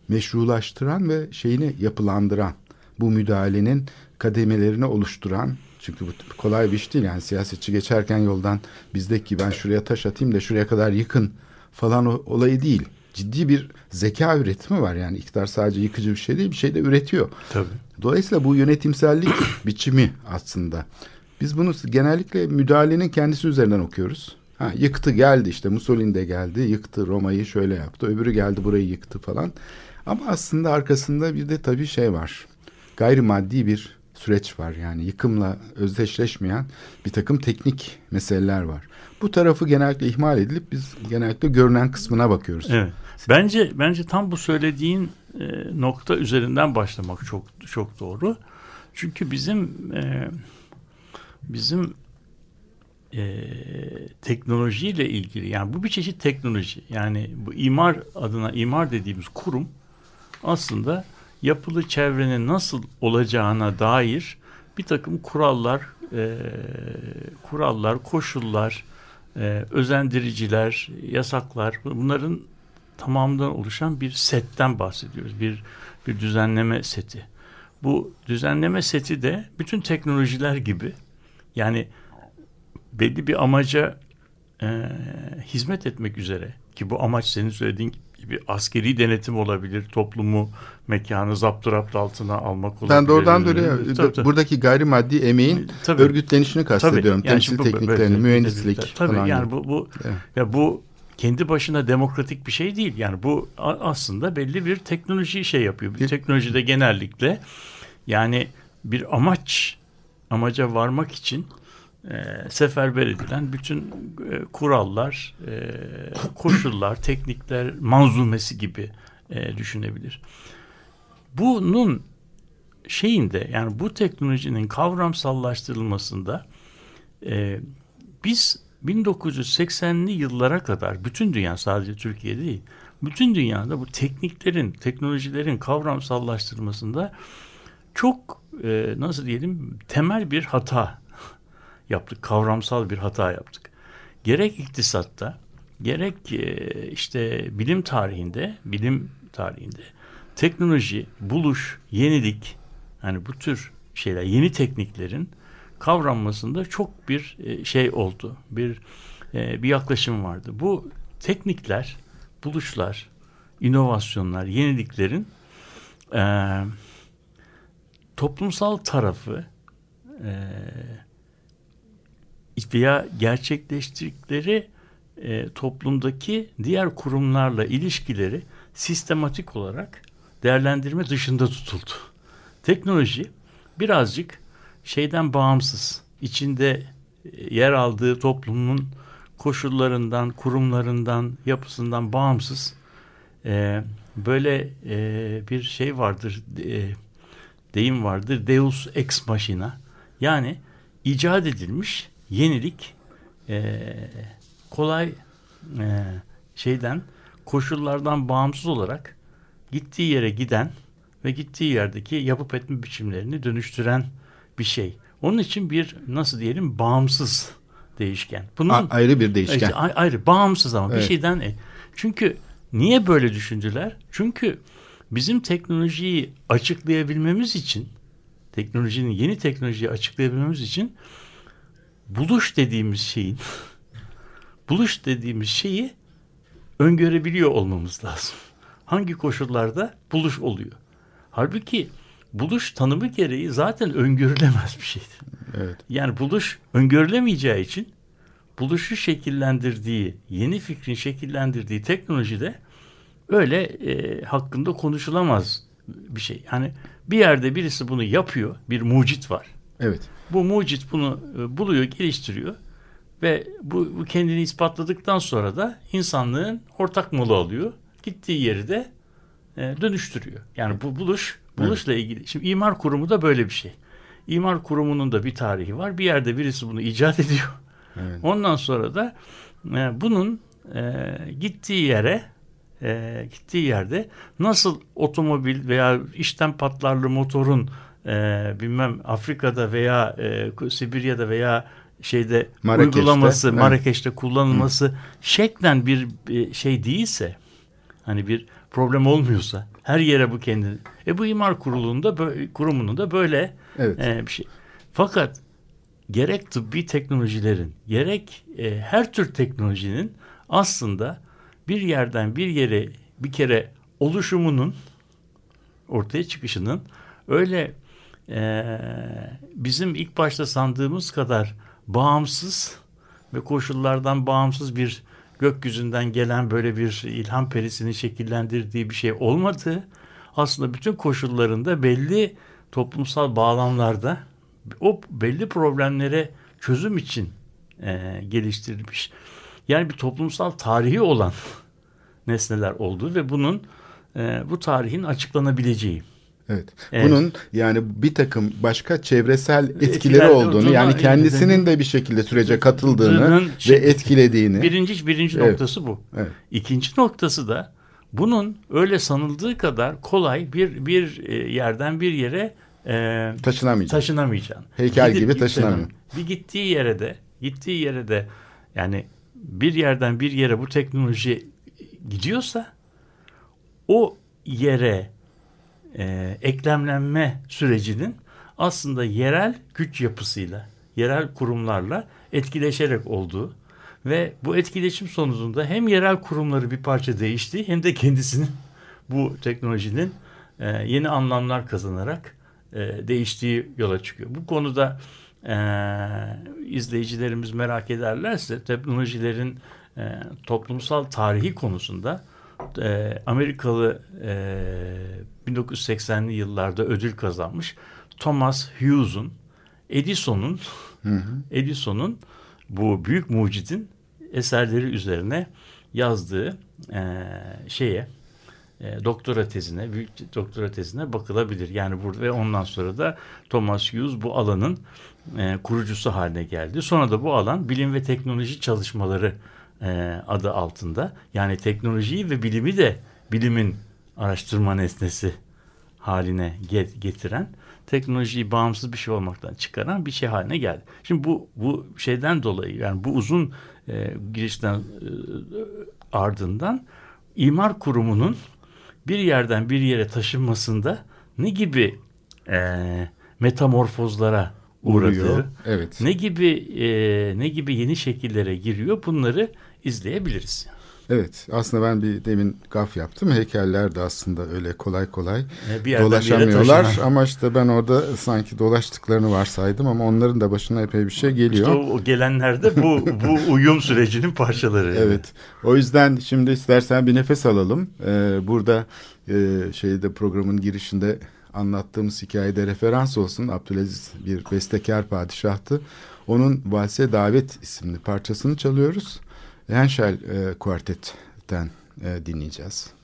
meşrulaştıran ve şeyini yapılandıran bu müdahalenin kademelerini oluşturan çünkü bu kolay bir iş değil yani siyasetçi geçerken yoldan bizdeki ben şuraya taş atayım da şuraya kadar yıkın falan o- olayı değil. Ciddi bir zeka üretimi var yani iktidar sadece yıkıcı bir şey değil bir şey de üretiyor. Tabii. Dolayısıyla bu yönetimsellik (coughs) biçimi aslında. Biz bunu genellikle müdahalenin kendisi üzerinden okuyoruz. Ha, yıktı geldi işte Mussolini de geldi yıktı Roma'yı şöyle yaptı öbürü geldi burayı yıktı falan. Ama aslında arkasında bir de tabii şey var gayrimaddi bir süreç var yani yıkımla özdeşleşmeyen bir takım teknik meseleler var. Bu tarafı genellikle ihmal edilip biz genellikle görünen kısmına bakıyoruz. Evet. Bence bence tam bu söylediğin e, nokta üzerinden başlamak çok çok doğru. Çünkü bizim e, bizim e, teknolojiyle ilgili yani bu bir çeşit teknoloji. Yani bu imar adına imar dediğimiz kurum aslında yapılı çevrenin nasıl olacağına dair bir takım kurallar, e, kurallar, koşullar, e, özendiriciler, yasaklar bunların tamamından oluşan bir setten bahsediyoruz. Bir bir düzenleme seti. Bu düzenleme seti de bütün teknolojiler gibi yani belli bir amaca e, hizmet etmek üzere ki bu amaç senin söylediğin gibi askeri denetim olabilir, toplumu, mekanı zapturapt altına almak olabilir. Ben doğrudan doğruya Tabii, tabii. buradaki gayrimaddi emeğin Tabii. örgütlenişini kastediyorum. Tabii, yani Temsil bu- tekniklerini, böyle- mühendislik tabii, falan. yani gibi. bu bu Evet. ya bu kendi başına demokratik bir şey değil. Yani bu aslında belli bir teknoloji şey yapıyor. Bir Bir- teknolojide genellikle yani bir amaç amaca varmak için e, seferber edilen bütün e, kurallar, e, (coughs) koşullar, teknikler manzumesi gibi e, düşünebilir. Bunun şeyinde yani bu teknolojinin kavramsallaştırılmasında e, biz 1980'li yıllara kadar bütün dünya sadece Türkiye değil bütün dünyada bu tekniklerin teknolojilerin kavramsallaştırılmasında çok e, nasıl diyelim temel bir hata yaptık kavramsal bir hata yaptık gerek iktisatta gerek e, işte bilim tarihinde bilim tarihinde teknoloji buluş yenilik hani bu tür şeyler yeni tekniklerin kavranmasında çok bir e, şey oldu. Bir e, bir yaklaşım vardı. Bu teknikler, buluşlar, inovasyonlar, yeniliklerin e, toplumsal tarafı e, veya gerçekleştirdikleri e, toplumdaki diğer kurumlarla ilişkileri sistematik olarak değerlendirme dışında tutuldu. Teknoloji birazcık şeyden bağımsız, içinde e, yer aldığı toplumun koşullarından, kurumlarından, yapısından bağımsız e, böyle e, bir şey vardır, e, deyim vardır, Deus ex machina. Yani icat edilmiş yenilik e, kolay e, şeyden, koşullardan bağımsız olarak gittiği yere giden ve gittiği yerdeki yapıp etme biçimlerini dönüştüren bir şey. Onun için bir nasıl diyelim bağımsız değişken. Bunun A- ayrı bir değişken. işte a- ayrı bağımsız ama Evet. bir şeyden e, çünkü niye böyle düşündüler? Çünkü bizim teknolojiyi açıklayabilmemiz için teknolojinin yeni teknolojiyi açıklayabilmemiz için buluş dediğimiz şeyin buluş dediğimiz şeyi öngörebiliyor olmamız lazım. Hangi koşullarda buluş oluyor? Halbuki buluş tanımı gereği zaten öngörülemez bir şeydir. Evet. Yani buluş öngörülemeyeceği için buluşu şekillendirdiği, yeni fikrin şekillendirdiği teknolojide öyle e, hakkında konuşulamaz bir şey. Yani bir yerde birisi bunu yapıyor, bir mucit var. Evet. Bu mucit bunu e, buluyor, geliştiriyor ve bu, bu kendini ispatladıktan sonra da insanlığın ortak malı alıyor. Gittiği yeri de e, dönüştürüyor. Yani bu buluş, buluşla ilgili. Şimdi imar kurumu da böyle bir şey. İmar kurumunun da bir tarihi var. Bir yerde birisi bunu icat (laughs) ediyor. Evet. Ondan sonra da e, bunun e, gittiği yere e, gittiği yerde nasıl otomobil veya işten patlarlı motorun e, bilmem Afrika'da veya e, Sibirya'da veya şeyde Marrakeş'te, uygulaması evet. Marrakeş'te kullanılması şeklen bir, bir şey değilse hani bir problem olmuyorsa her yere bu kendini e bu imar kurulunda böyle, kurumunun da böyle Evet. e, bir şey. Fakat gerek tıbbi teknolojilerin gerek e, her tür teknolojinin aslında bir yerden bir yere bir kere oluşumunun ortaya çıkışının öyle e, bizim ilk başta sandığımız kadar bağımsız ve koşullardan bağımsız bir gökyüzünden gelen böyle bir ilham perisini şekillendirdiği bir şey olmadı. Aslında bütün koşullarında belli toplumsal bağlamlarda o belli problemlere çözüm için e, geliştirilmiş. Yani bir toplumsal tarihi olan nesneler olduğu ve bunun e, bu tarihin açıklanabileceği. Evet. Evet. Bunun yani bir takım başka çevresel etkileri Etkiler olduğunu yani kendisinin de bir şekilde sürece katıldığını ve etkilediğini. Birinci birinci Evet. noktası bu. Evet. İkinci noktası da bunun öyle sanıldığı kadar kolay bir bir e, yerden bir yere e, Taşınamayacak. taşınamayacağın. Heykel gibi taşınamıyor. Bir gittiği yere de gittiği yere de yani bir yerden bir yere bu teknoloji gidiyorsa o yere e, eklemlenme sürecinin aslında yerel güç yapısıyla, yerel kurumlarla etkileşerek olduğu ve bu etkileşim sonucunda hem yerel kurumları bir parça değişti hem de kendisinin (laughs) bu teknolojinin e, yeni anlamlar kazanarak e, değiştiği yola çıkıyor. Bu konuda e, izleyicilerimiz merak ederlerse teknolojilerin e, toplumsal tarihi konusunda e, Amerikalı e, 1980'li yıllarda ödül kazanmış Thomas Hughes'un Edison'un Edison'un bu büyük mucidin eserleri üzerine yazdığı e, şeye e, doktora tezine, büyük doktora tezine bakılabilir. Yani burada ve ondan sonra da Thomas Hughes bu alanın e, kurucusu haline geldi. Sonra da bu alan bilim ve teknoloji çalışmaları e, adı altında. Yani teknolojiyi ve bilimi de bilimin araştırma nesnesi haline get- getiren teknolojiyi bağımsız bir şey olmaktan çıkaran bir şey haline geldi. Şimdi bu bu şeyden dolayı yani bu uzun e, girişten e, ardından imar kurumunun bir yerden bir yere taşınmasında ne gibi e, metamorfozlara Uğruyor. uğradığı, Evet. ne gibi e, ne gibi yeni şekillere giriyor bunları izleyebiliriz. Evet. Aslında ben bir demin gaf yaptım. Heykeller de aslında öyle kolay kolay E, bir bir dolaşamıyorlar taşınan. ama işte ben orada sanki dolaştıklarını varsaydım ama onların da başına epey bir şey geliyor. İşte o, gelenler de bu (laughs) bu uyum sürecinin parçaları. Evet. O yüzden şimdi istersen bir nefes alalım. Ee, burada e, şeyde programın girişinde anlattığımız hikayede referans olsun. Abdülaziz bir bestekar padişahtı. Onun Valse Davet isimli parçasını çalıyoruz. Henschel e, Kuartet'ten e, dinleyeceğiz.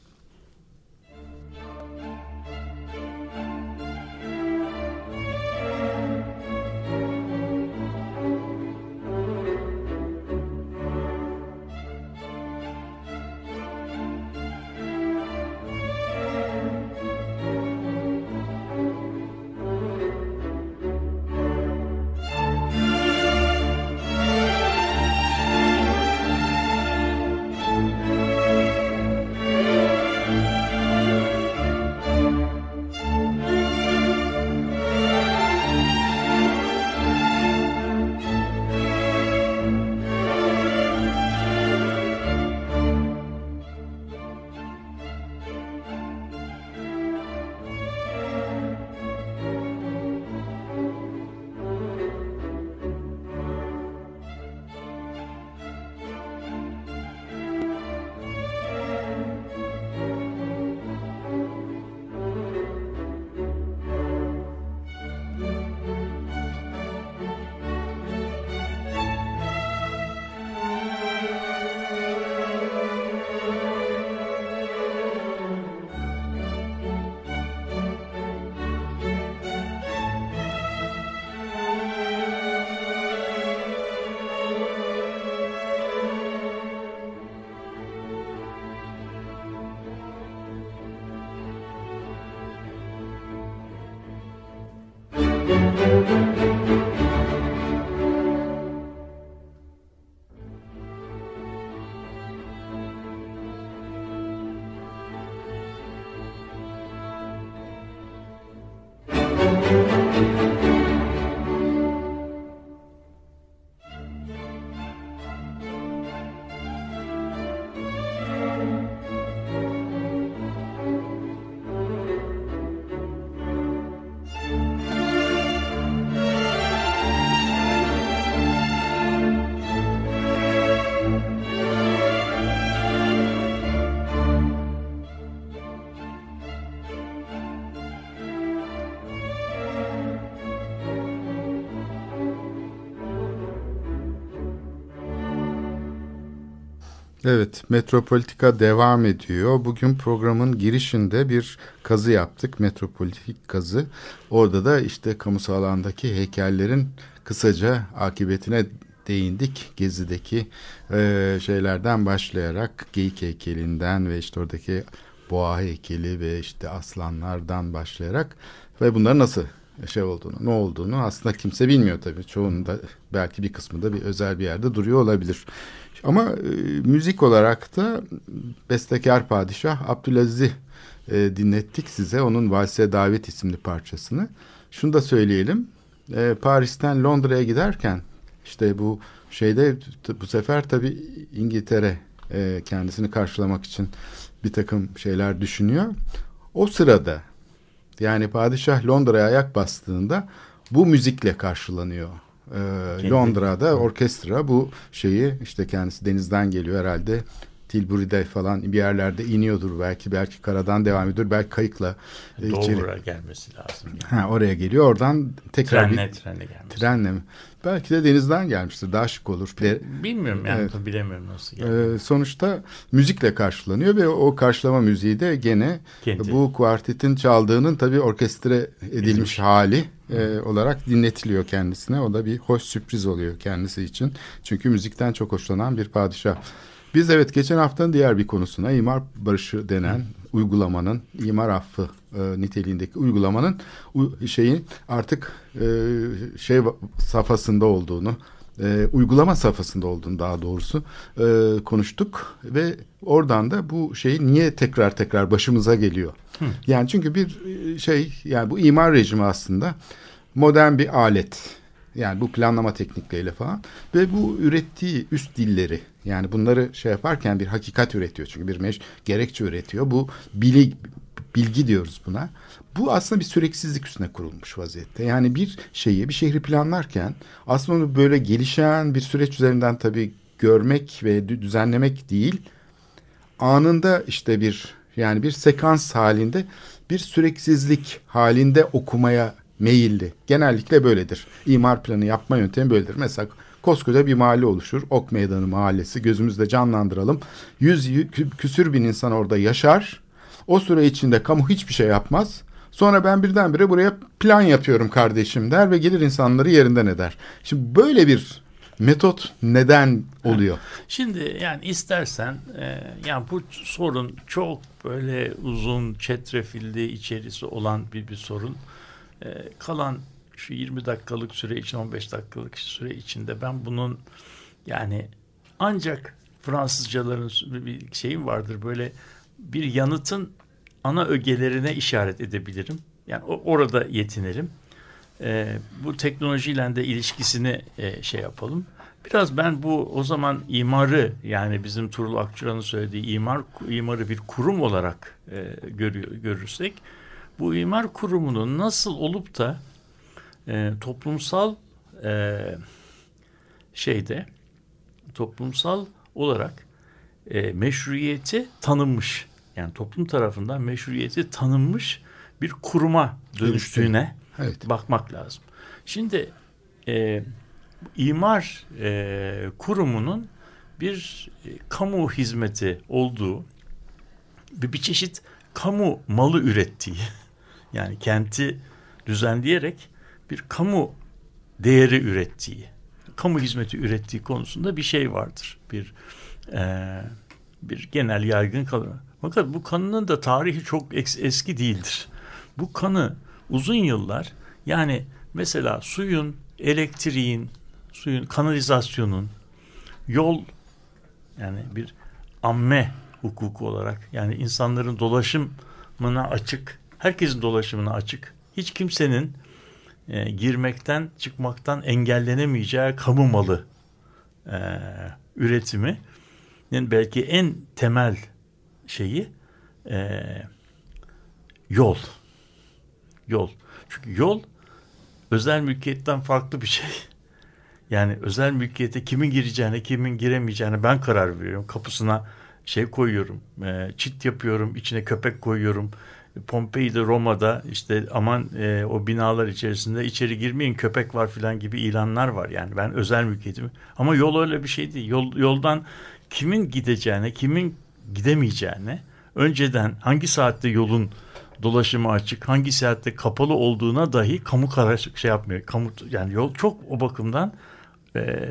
Evet, Metropolitika devam ediyor. Bugün programın girişinde bir kazı yaptık, Metropolitik kazı. Orada da işte kamusal alandaki heykellerin kısaca akıbetine değindik. Gezi'deki e, şeylerden başlayarak Geyik heykelinden ve işte oradaki boğa heykeli ve işte aslanlardan başlayarak ve bunların nasıl şey olduğunu, ne olduğunu aslında kimse bilmiyor tabii. Çoğunun da belki bir kısmı da bir özel bir yerde duruyor olabilir. Ama e, müzik olarak da bestekar padişah Abdülaziz'i e, dinlettik size. Onun Valse Davet isimli parçasını. Şunu da söyleyelim. E, Paris'ten Londra'ya giderken işte bu şeyde bu sefer tabii İngiltere e, kendisini karşılamak için bir takım şeyler düşünüyor. O sırada yani padişah Londra'ya ayak bastığında bu müzikle karşılanıyor. Ee, Londra'da orkestra bu şeyi işte kendisi denizden geliyor herhalde. Tilbury'de falan bir yerlerde iniyordur belki belki karadan devam ediyor belki kayıkla e, Dover'a gelmesi lazım. Yani. Ha, oraya geliyor oradan tekrar trenle, bir trenle gelmesi. Trenle mi? Belki de denizden gelmiştir. Daha şık olur. Bilmiyorum yani evet. bilemiyorum nasıl geldi. Ee, sonuçta müzikle karşılanıyor ve o karşılama müziği de gene Kendi. bu kuartetin çaldığının tabii orkestre edilmiş Edilmiş. hali e, olarak dinletiliyor kendisine. O da bir hoş sürpriz oluyor kendisi için. Çünkü müzikten çok hoşlanan bir padişah. Biz evet geçen haftanın diğer bir konusuna imar barışı denen uygulamanın imar affı e, niteliğindeki uygulamanın u, şeyin artık e, şey safhasında olduğunu e, uygulama safhasında olduğunu daha doğrusu e, konuştuk ve oradan da bu şey niye tekrar tekrar başımıza geliyor. Hı. Yani çünkü bir e, şey yani bu imar rejimi aslında modern bir alet. Yani bu planlama teknikleriyle falan ve bu ürettiği üst dilleri yani bunları şey yaparken bir hakikat üretiyor çünkü bir meş gerekçe üretiyor. Bu bilgi bilgi diyoruz buna. Bu aslında bir süreksizlik üstüne kurulmuş vaziyette. Yani bir şeyi, bir şehri planlarken aslında onu böyle gelişen bir süreç üzerinden tabii görmek ve düzenlemek değil. Anında işte bir yani bir sekans halinde bir süreksizlik halinde okumaya meyilli. Genellikle böyledir. İmar planı yapma yöntemi böyledir. Mesela koskoca bir mahalle oluşur. Ok Meydanı Mahallesi gözümüzde canlandıralım. Yüz küsür bin insan orada yaşar. O süre içinde kamu hiçbir şey yapmaz. Sonra ben birdenbire buraya plan yapıyorum kardeşim der ve gelir insanları yerinden eder. Şimdi böyle bir metot neden oluyor? (laughs) Şimdi yani istersen e, yani bu sorun çok böyle uzun çetrefilli içerisi olan bir bir sorun. E, kalan şu 20 dakikalık süre için 15 dakikalık süre içinde ben bunun yani ancak Fransızcaların bir şeyim vardır böyle bir yanıtın ana ögelerine işaret edebilirim. Yani orada yetinelim. E, bu teknolojiyle de ilişkisini e, şey yapalım. Biraz ben bu o zaman imarı yani bizim Turul Akçura'nın söylediği imar imarı bir kurum olarak e, görüyor, görürsek bu imar kurumunun nasıl olup da e, toplumsal e, şeyde toplumsal olarak e, meşruiyeti tanınmış yani toplum tarafından meşruiyeti tanınmış bir kuruma dönüştüğüne evet. bakmak lazım. Şimdi e, imar e, kurumunun bir e, kamu hizmeti olduğu bir, bir çeşit kamu malı ürettiği (laughs) yani kenti düzenleyerek bir kamu değeri ürettiği kamu hizmeti ürettiği konusunda bir şey vardır. Bir e, bir genel yaygın kanı. Fakat bu kanının da tarihi çok eski değildir. Bu kanı uzun yıllar yani mesela suyun, elektriğin, suyun, kanalizasyonun, yol yani bir amme hukuku olarak yani insanların dolaşımına açık, herkesin dolaşımına açık. Hiç kimsenin e, girmekten, çıkmaktan engellenemeyeceği kamu malı e, üretimi belki en temel şeyi e, yol. Yol. Çünkü yol özel mülkiyetten farklı bir şey. (laughs) Yani özel mülkiyete kimin gireceğine, kimin giremeyeceğine ben karar veriyorum. Kapısına şey koyuyorum, e, çit yapıyorum, içine köpek koyuyorum. Pompei'de, Roma'da işte aman e, o binalar içerisinde içeri girmeyin köpek var filan gibi ilanlar var. Yani ben özel mülkiyetim. Ama yol öyle bir şey değil. Yol, yoldan kimin gideceğine, kimin gidemeyeceğine, önceden hangi saatte yolun dolaşımı açık, hangi saatte kapalı olduğuna dahi kamu karışık şey yapmıyor. Kamu yani yol çok o bakımdan e,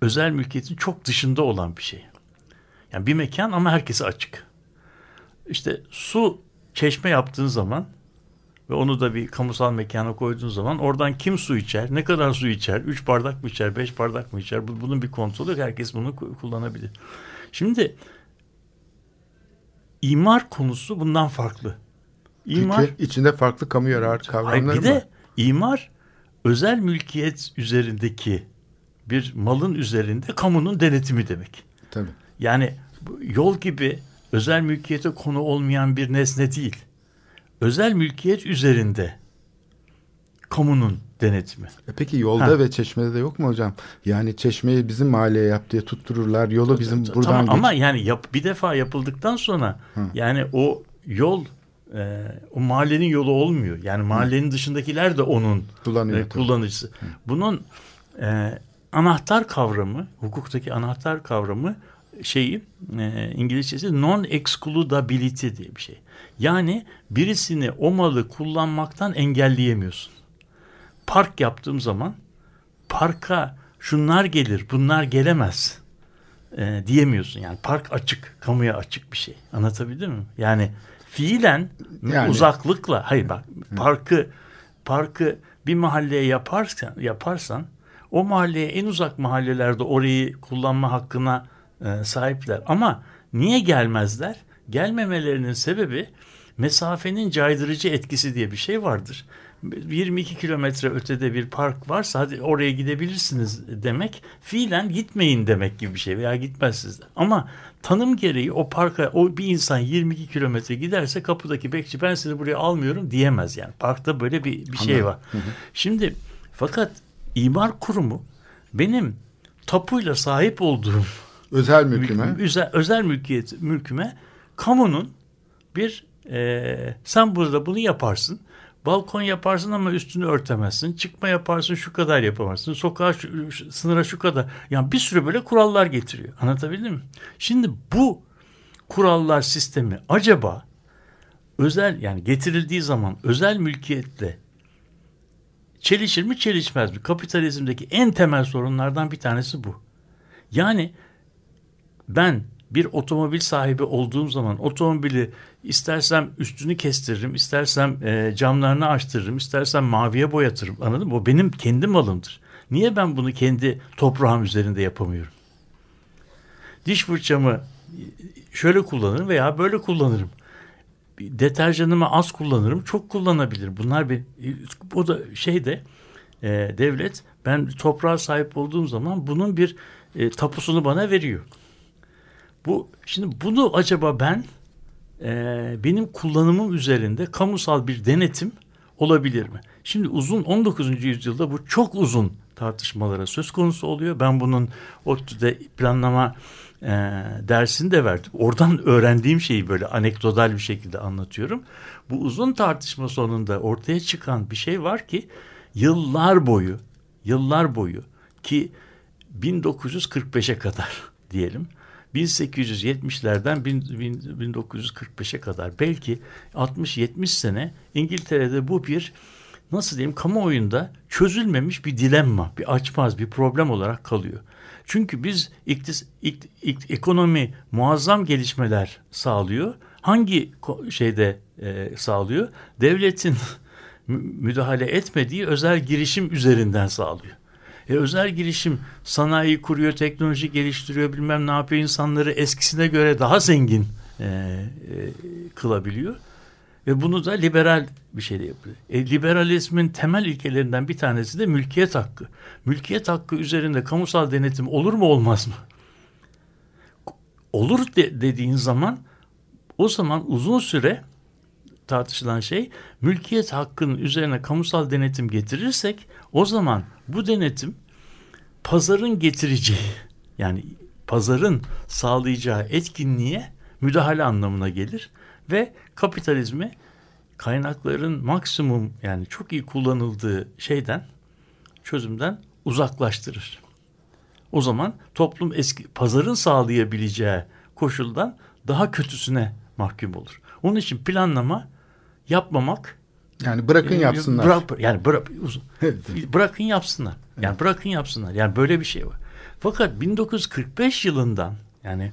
özel mülkiyetin çok dışında olan bir şey. Yani bir mekan ama herkese açık. İşte su çeşme yaptığın zaman ve onu da bir kamusal mekana koyduğun zaman oradan kim su içer, ne kadar su içer, üç bardak mı içer, beş bardak mı içer bunun bir kontrolü yok. Herkes bunu kullanabilir. Şimdi imar konusu bundan farklı. İmar Çünkü içinde farklı kamu yararı kavramları var. Bir de imar özel mülkiyet üzerindeki bir malın üzerinde kamunun denetimi demek. Tabii. Yani yol gibi özel mülkiyete konu olmayan bir nesne değil. Özel mülkiyet üzerinde kamunun denetimi. E peki yolda ha. ve çeşmede de yok mu hocam? Yani çeşmeyi bizim mahalleye yap diye tuttururlar. Yolu bizim buradan tamam, Ama yani yap, bir defa yapıldıktan sonra ha. yani o yol e, o mahallenin yolu olmuyor. Yani mahallenin Hı. dışındakiler de onun Kullanıyor, e, kullanıcısı. Hı. Bunun e, anahtar kavramı, hukuktaki anahtar kavramı şeyi e, İngilizcesi non-excludability diye bir şey. Yani birisini o malı kullanmaktan engelleyemiyorsun. Park yaptığım zaman parka şunlar gelir bunlar gelemez e, diyemiyorsun. Yani park açık, kamuya açık bir şey. Anlatabildim mi? Yani fiilen yani, uzaklıkla hayır bak parkı parkı bir mahalleye yaparsan yaparsan o mahalleye en uzak mahallelerde orayı kullanma hakkına e, sahipler. Ama niye gelmezler? Gelmemelerinin sebebi mesafenin caydırıcı etkisi diye bir şey vardır. 22 kilometre ötede bir park varsa hadi oraya gidebilirsiniz demek fiilen gitmeyin demek gibi bir şey veya gitmezsiniz. Ama tanım gereği o parka o bir insan 22 kilometre giderse kapıdaki bekçi ben sizi buraya almıyorum diyemez yani. Parkta böyle bir, bir şey var. Hı hı. Şimdi fakat imar kurumu benim tapuyla sahip olduğum özel mülküme mülk, özel, özel mülkiyet mülküme kamunun bir e, sen burada bunu yaparsın. Balkon yaparsın ama üstünü örtemezsin. Çıkma yaparsın şu kadar yapamazsın. Sokağa şu, şu, sınıra şu kadar. Yani bir sürü böyle kurallar getiriyor. Anlatabildim mi? Şimdi bu kurallar sistemi acaba özel yani getirildiği zaman özel mülkiyetle çelişir mi çelişmez mi? Kapitalizmdeki en temel sorunlardan bir tanesi bu. Yani ben bir otomobil sahibi olduğum zaman otomobili istersem üstünü kestiririm, istersem e, camlarını açtırırım, istersem maviye boyatırım. Anladın mı? O benim kendi malımdır. Niye ben bunu kendi toprağım üzerinde yapamıyorum? Diş fırçamı şöyle kullanırım veya böyle kullanırım. Deterjanımı az kullanırım, çok kullanabilirim. Bunlar bir o da şeyde e, devlet ben toprağa sahip olduğum zaman bunun bir e, tapusunu bana veriyor. Bu şimdi bunu acaba ben e, benim kullanımım üzerinde kamusal bir denetim olabilir mi? Şimdi uzun 19. yüzyılda bu çok uzun tartışmalara söz konusu oluyor. Ben bunun ODTÜ'de planlama e, dersini de verdim. Oradan (laughs) öğrendiğim şeyi böyle anekdotal bir şekilde anlatıyorum. Bu uzun tartışma sonunda ortaya çıkan bir şey var ki yıllar boyu, yıllar boyu ki 1945'e kadar (laughs) diyelim 1870'lerden 1945'e kadar belki 60-70 sene İngiltere'de bu bir nasıl diyeyim kamuoyunda çözülmemiş bir dilemma, bir açmaz, bir problem olarak kalıyor. Çünkü biz iktis, ikt, ikt, ekonomi muazzam gelişmeler sağlıyor. Hangi şeyde e, sağlıyor? Devletin müdahale etmediği özel girişim üzerinden sağlıyor. E, özel girişim sanayi kuruyor, teknoloji geliştiriyor, bilmem ne yapıyor insanları eskisine göre daha zengin e, e, kılabiliyor. Ve bunu da liberal bir şeyle yapıyor. E, liberalizmin temel ilkelerinden bir tanesi de mülkiyet hakkı. Mülkiyet hakkı üzerinde kamusal denetim olur mu olmaz mı? Olur de, dediğin zaman o zaman uzun süre tartışılan şey mülkiyet hakkının üzerine kamusal denetim getirirsek o zaman bu denetim pazarın getireceği yani pazarın sağlayacağı etkinliğe müdahale anlamına gelir ve kapitalizmi kaynakların maksimum yani çok iyi kullanıldığı şeyden çözümden uzaklaştırır. O zaman toplum eski pazarın sağlayabileceği koşuldan daha kötüsüne mahkum olur. Onun için planlama yapmamak Yani bırakın e, yapsınlar. Bırak, yani bırak, uz- (laughs) bırakın yapsınlar. Yani bırakın yapsınlar. Yani böyle bir şey var. Fakat 1945 yılından yani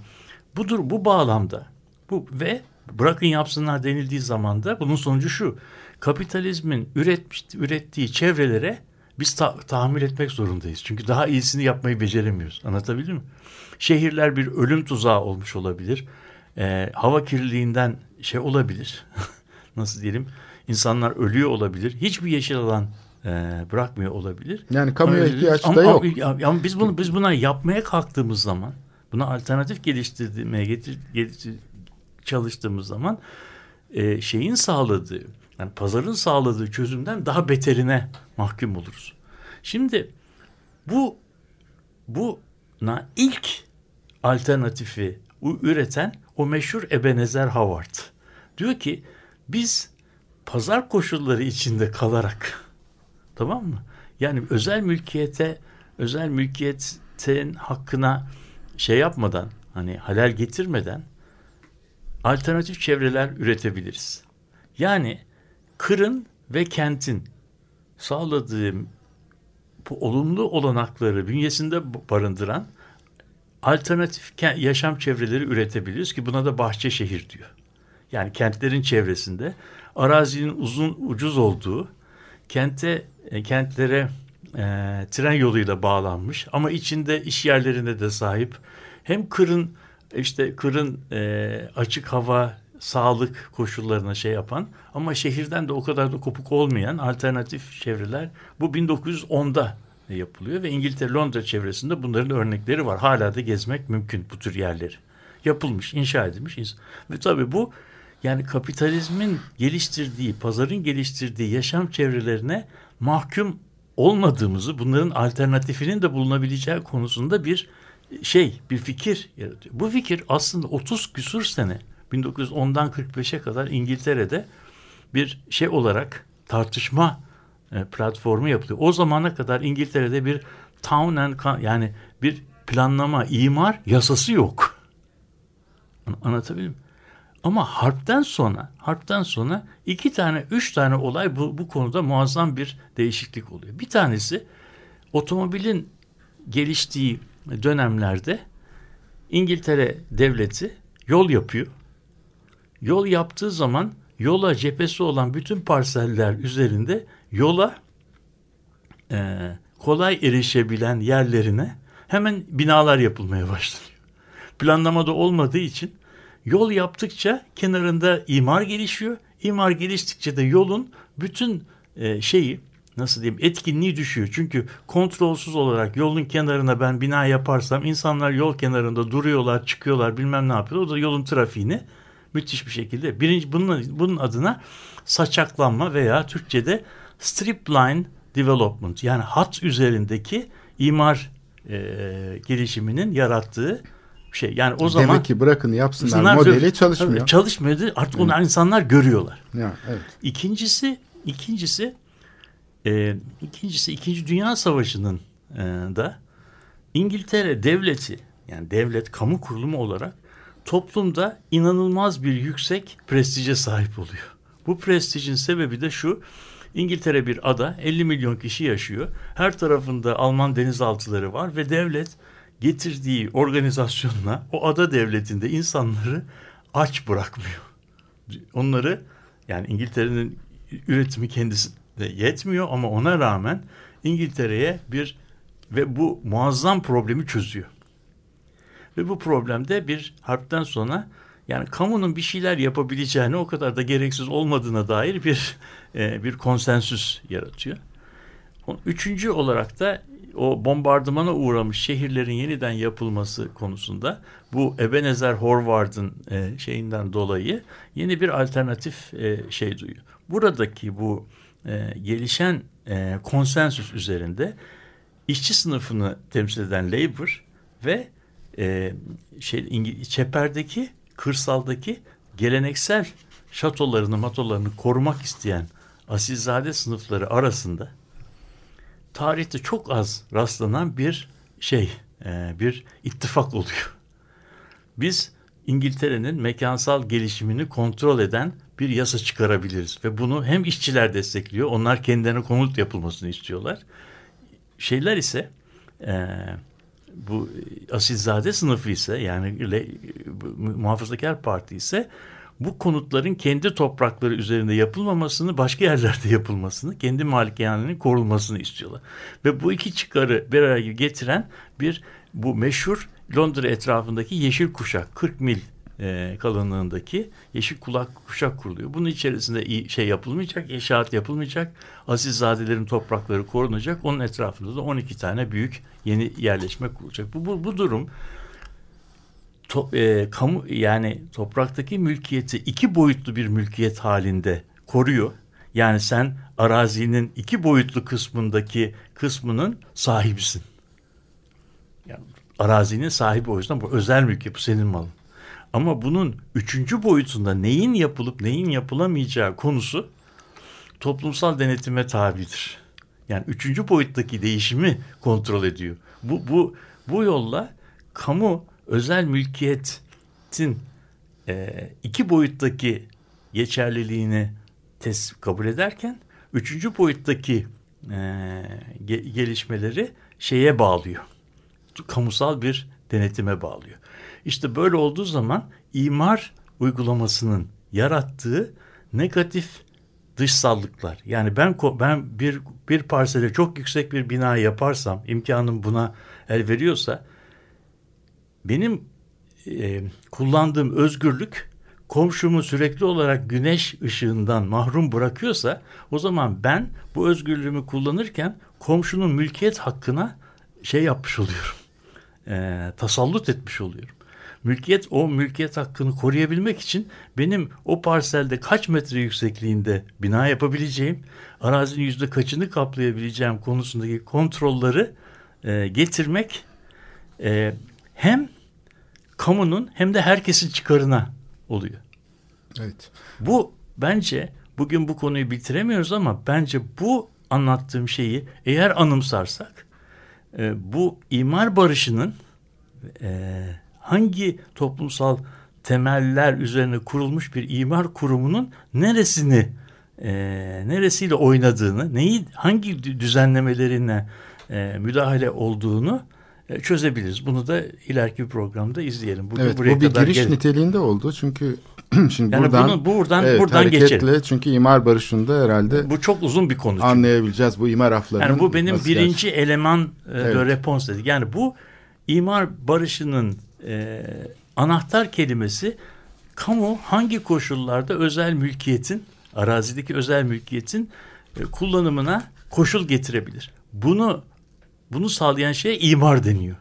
budur bu bağlamda bu ve bırakın yapsınlar denildiği zaman da bunun sonucu şu. Kapitalizmin üretmiş, ürettiği çevrelere biz ta- tahammül etmek zorundayız. Çünkü daha iyisini yapmayı beceremiyoruz. Anlatabildim mi? Şehirler bir ölüm tuzağı olmuş olabilir. Ee, hava kirliliğinden şey olabilir. (laughs) Nasıl diyelim? İnsanlar ölüyor olabilir. Hiçbir yeşil alan e, bırakmıyor olabilir. Yani kamuya ihtiyaç ama, da yok. Ama, ama biz bunu biz buna yapmaya kalktığımız zaman, buna alternatif geliştirmeye getir, getir- çalıştığımız zaman e, şeyin sağladığı, yani pazarın sağladığı çözümden daha beterine mahkum oluruz. Şimdi bu buna ilk alternatifi üreten o meşhur Ebenezer Howard. Diyor ki biz pazar koşulları içinde kalarak tamam mı? Yani özel mülkiyete özel mülkiyetin hakkına şey yapmadan hani halal getirmeden alternatif çevreler üretebiliriz. Yani kırın ve kentin sağladığı bu olumlu olanakları bünyesinde barındıran alternatif yaşam çevreleri üretebiliriz ki buna da bahçe şehir diyor. Yani kentlerin çevresinde arazinin uzun ucuz olduğu kente e, kentlere e, tren yoluyla bağlanmış ama içinde iş yerlerine de sahip hem kırın işte kırın e, açık hava sağlık koşullarına şey yapan ama şehirden de o kadar da kopuk olmayan alternatif çevreler bu 1910'da yapılıyor ve İngiltere Londra çevresinde bunların örnekleri var. Hala da gezmek mümkün bu tür yerleri. Yapılmış, inşa edilmiş. Ve tabii bu yani kapitalizmin geliştirdiği, pazarın geliştirdiği yaşam çevrelerine mahkum olmadığımızı, bunların alternatifinin de bulunabileceği konusunda bir şey, bir fikir yaratıyor. Bu fikir aslında 30 küsur sene 1910'dan 45'e kadar İngiltere'de bir şey olarak tartışma e, platformu yapılıyor. O zamana kadar İngiltere'de bir town and yani bir planlama, imar yasası yok. An- Anlatabildim mi? Ama harpten sonra, harpten sonra iki tane, üç tane olay bu, bu konuda muazzam bir değişiklik oluyor. Bir tanesi otomobilin geliştiği dönemlerde İngiltere devleti yol yapıyor. Yol yaptığı zaman yola cephesi olan bütün parseller üzerinde yola e, kolay erişebilen yerlerine hemen binalar yapılmaya başlanıyor. Planlamada olmadığı için yol yaptıkça kenarında imar gelişiyor. İmar geliştikçe de yolun bütün e, şeyi nasıl diyeyim etkinliği düşüyor. Çünkü kontrolsüz olarak yolun kenarına ben bina yaparsam insanlar yol kenarında duruyorlar, çıkıyorlar, bilmem ne yapıyorlar. O da yolun trafiğini müthiş bir şekilde. Birinci bunun, bunun adına saçaklanma veya Türkçe'de strip line development yani hat üzerindeki imar e, gelişiminin yarattığı şey. Yani o zaman Demek ki bırakın yapsınlar modeli çalışmıyor. Çalışmıyordu. Artık onu insanlar görüyorlar. Ya, evet. İkincisi, ikincisi, e, ikincisi İkinci Dünya Savaşı'nın e, da İngiltere devleti yani devlet kamu kurulumu olarak toplumda inanılmaz bir yüksek prestije sahip oluyor. Bu prestijin sebebi de şu. İngiltere bir ada, 50 milyon kişi yaşıyor. Her tarafında Alman denizaltıları var ve devlet getirdiği organizasyonla o ada devletinde insanları aç bırakmıyor. Onları yani İngiltere'nin üretimi kendisi de yetmiyor ama ona rağmen İngiltere'ye bir ve bu muazzam problemi çözüyor. Ve bu problemde bir harpten sonra yani kamunun bir şeyler yapabileceğini o kadar da gereksiz olmadığına dair bir e, bir konsensüs yaratıyor. Üçüncü olarak da o bombardımana uğramış şehirlerin yeniden yapılması konusunda bu Ebenezer Howard'ın e, şeyinden dolayı yeni bir alternatif e, şey duyuyor. Buradaki bu e, gelişen e, konsensüs üzerinde işçi sınıfını temsil eden Labour ve e, şey İngi- çeperdeki kırsaldaki geleneksel şatolarını matolarını korumak isteyen asilzade sınıfları arasında tarihte çok az rastlanan bir şey e, bir ittifak oluyor. Biz İngiltere'nin mekansal gelişimini kontrol eden bir yasa çıkarabiliriz ve bunu hem işçiler destekliyor, onlar kendilerine konut yapılmasını istiyorlar. Şeyler ise e, bu asilzade sınıfı ise yani le, muhafazakar parti ise bu konutların kendi toprakları üzerinde yapılmamasını, başka yerlerde yapılmasını, kendi malikanenin korunmasını istiyorlar. Ve bu iki çıkarı bir araya getiren bir bu meşhur Londra etrafındaki yeşil kuşak 40 mil e, kalınlığındaki yeşil kulak kuşak kuruluyor. Bunun içerisinde şey yapılmayacak, inşaat yapılmayacak. Asilzadelerin toprakları korunacak. Onun etrafında da 12 tane büyük yeni yerleşme kurulacak. Bu, bu, bu durum to, e, kamu yani topraktaki mülkiyeti iki boyutlu bir mülkiyet halinde koruyor. Yani sen arazinin iki boyutlu kısmındaki kısmının sahibisin. Yani arazinin sahibi o yüzden bu özel mülkiyet bu senin malın. Ama bunun üçüncü boyutunda neyin yapılıp neyin yapılamayacağı konusu toplumsal denetime tabidir. Yani üçüncü boyuttaki değişimi kontrol ediyor. Bu, bu, bu yolla kamu özel mülkiyetin e, iki boyuttaki geçerliliğini tes kabul ederken üçüncü boyuttaki e, ge gelişmeleri şeye bağlıyor. Kamusal bir denetime bağlıyor. İşte böyle olduğu zaman imar uygulamasının yarattığı negatif dışsallıklar. Yani ben ben bir bir parsele çok yüksek bir bina yaparsam, imkanım buna el veriyorsa benim e, kullandığım özgürlük komşumu sürekli olarak güneş ışığından mahrum bırakıyorsa o zaman ben bu özgürlüğümü kullanırken komşunun mülkiyet hakkına şey yapmış oluyorum. E, tasallut etmiş oluyorum. Mülkiyet o mülkiyet hakkını koruyabilmek için benim o parselde kaç metre yüksekliğinde bina yapabileceğim, arazinin yüzde kaçını kaplayabileceğim konusundaki kontrolleri e, getirmek e, hem kamunun hem de herkesin çıkarına oluyor. Evet. Bu bence bugün bu konuyu bitiremiyoruz ama bence bu anlattığım şeyi eğer anımsarsak e, bu imar barışının e, hangi toplumsal temeller üzerine kurulmuş bir imar kurumunun neresini e, neresiyle oynadığını, neyi hangi düzenlemelerine e, müdahale olduğunu çözebiliriz. Bunu da ileriki bir programda izleyelim. Bugün evet, buraya bu bir kadar giriş gelin. niteliğinde oldu çünkü (clears throat) şimdi yani buradan bunu, buradan evet, buradan geçelim. Çünkü imar barışında herhalde bu çok uzun bir konu. Anlayabileceğiz bu imar aflarının. Yani bu benim birinci gerçekten. eleman e, evet. de repons dedik. Yani bu imar barışının e, anahtar kelimesi kamu hangi koşullarda özel mülkiyetin arazideki özel mülkiyetin e, kullanımına koşul getirebilir. Bunu bunu sağlayan şeye imar deniyor.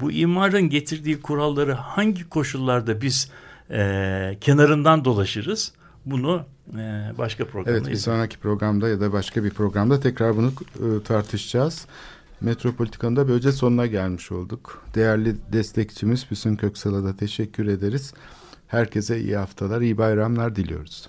Bu imarın getirdiği kuralları hangi koşullarda biz e, kenarından dolaşırız? Bunu e, başka programda Evet bir sonraki programda ya da başka bir programda tekrar bunu e, tartışacağız. Metropolitika'nın da böylece sonuna gelmiş olduk. Değerli destekçimiz Füsun Köksal'a da teşekkür ederiz. Herkese iyi haftalar, iyi bayramlar diliyoruz.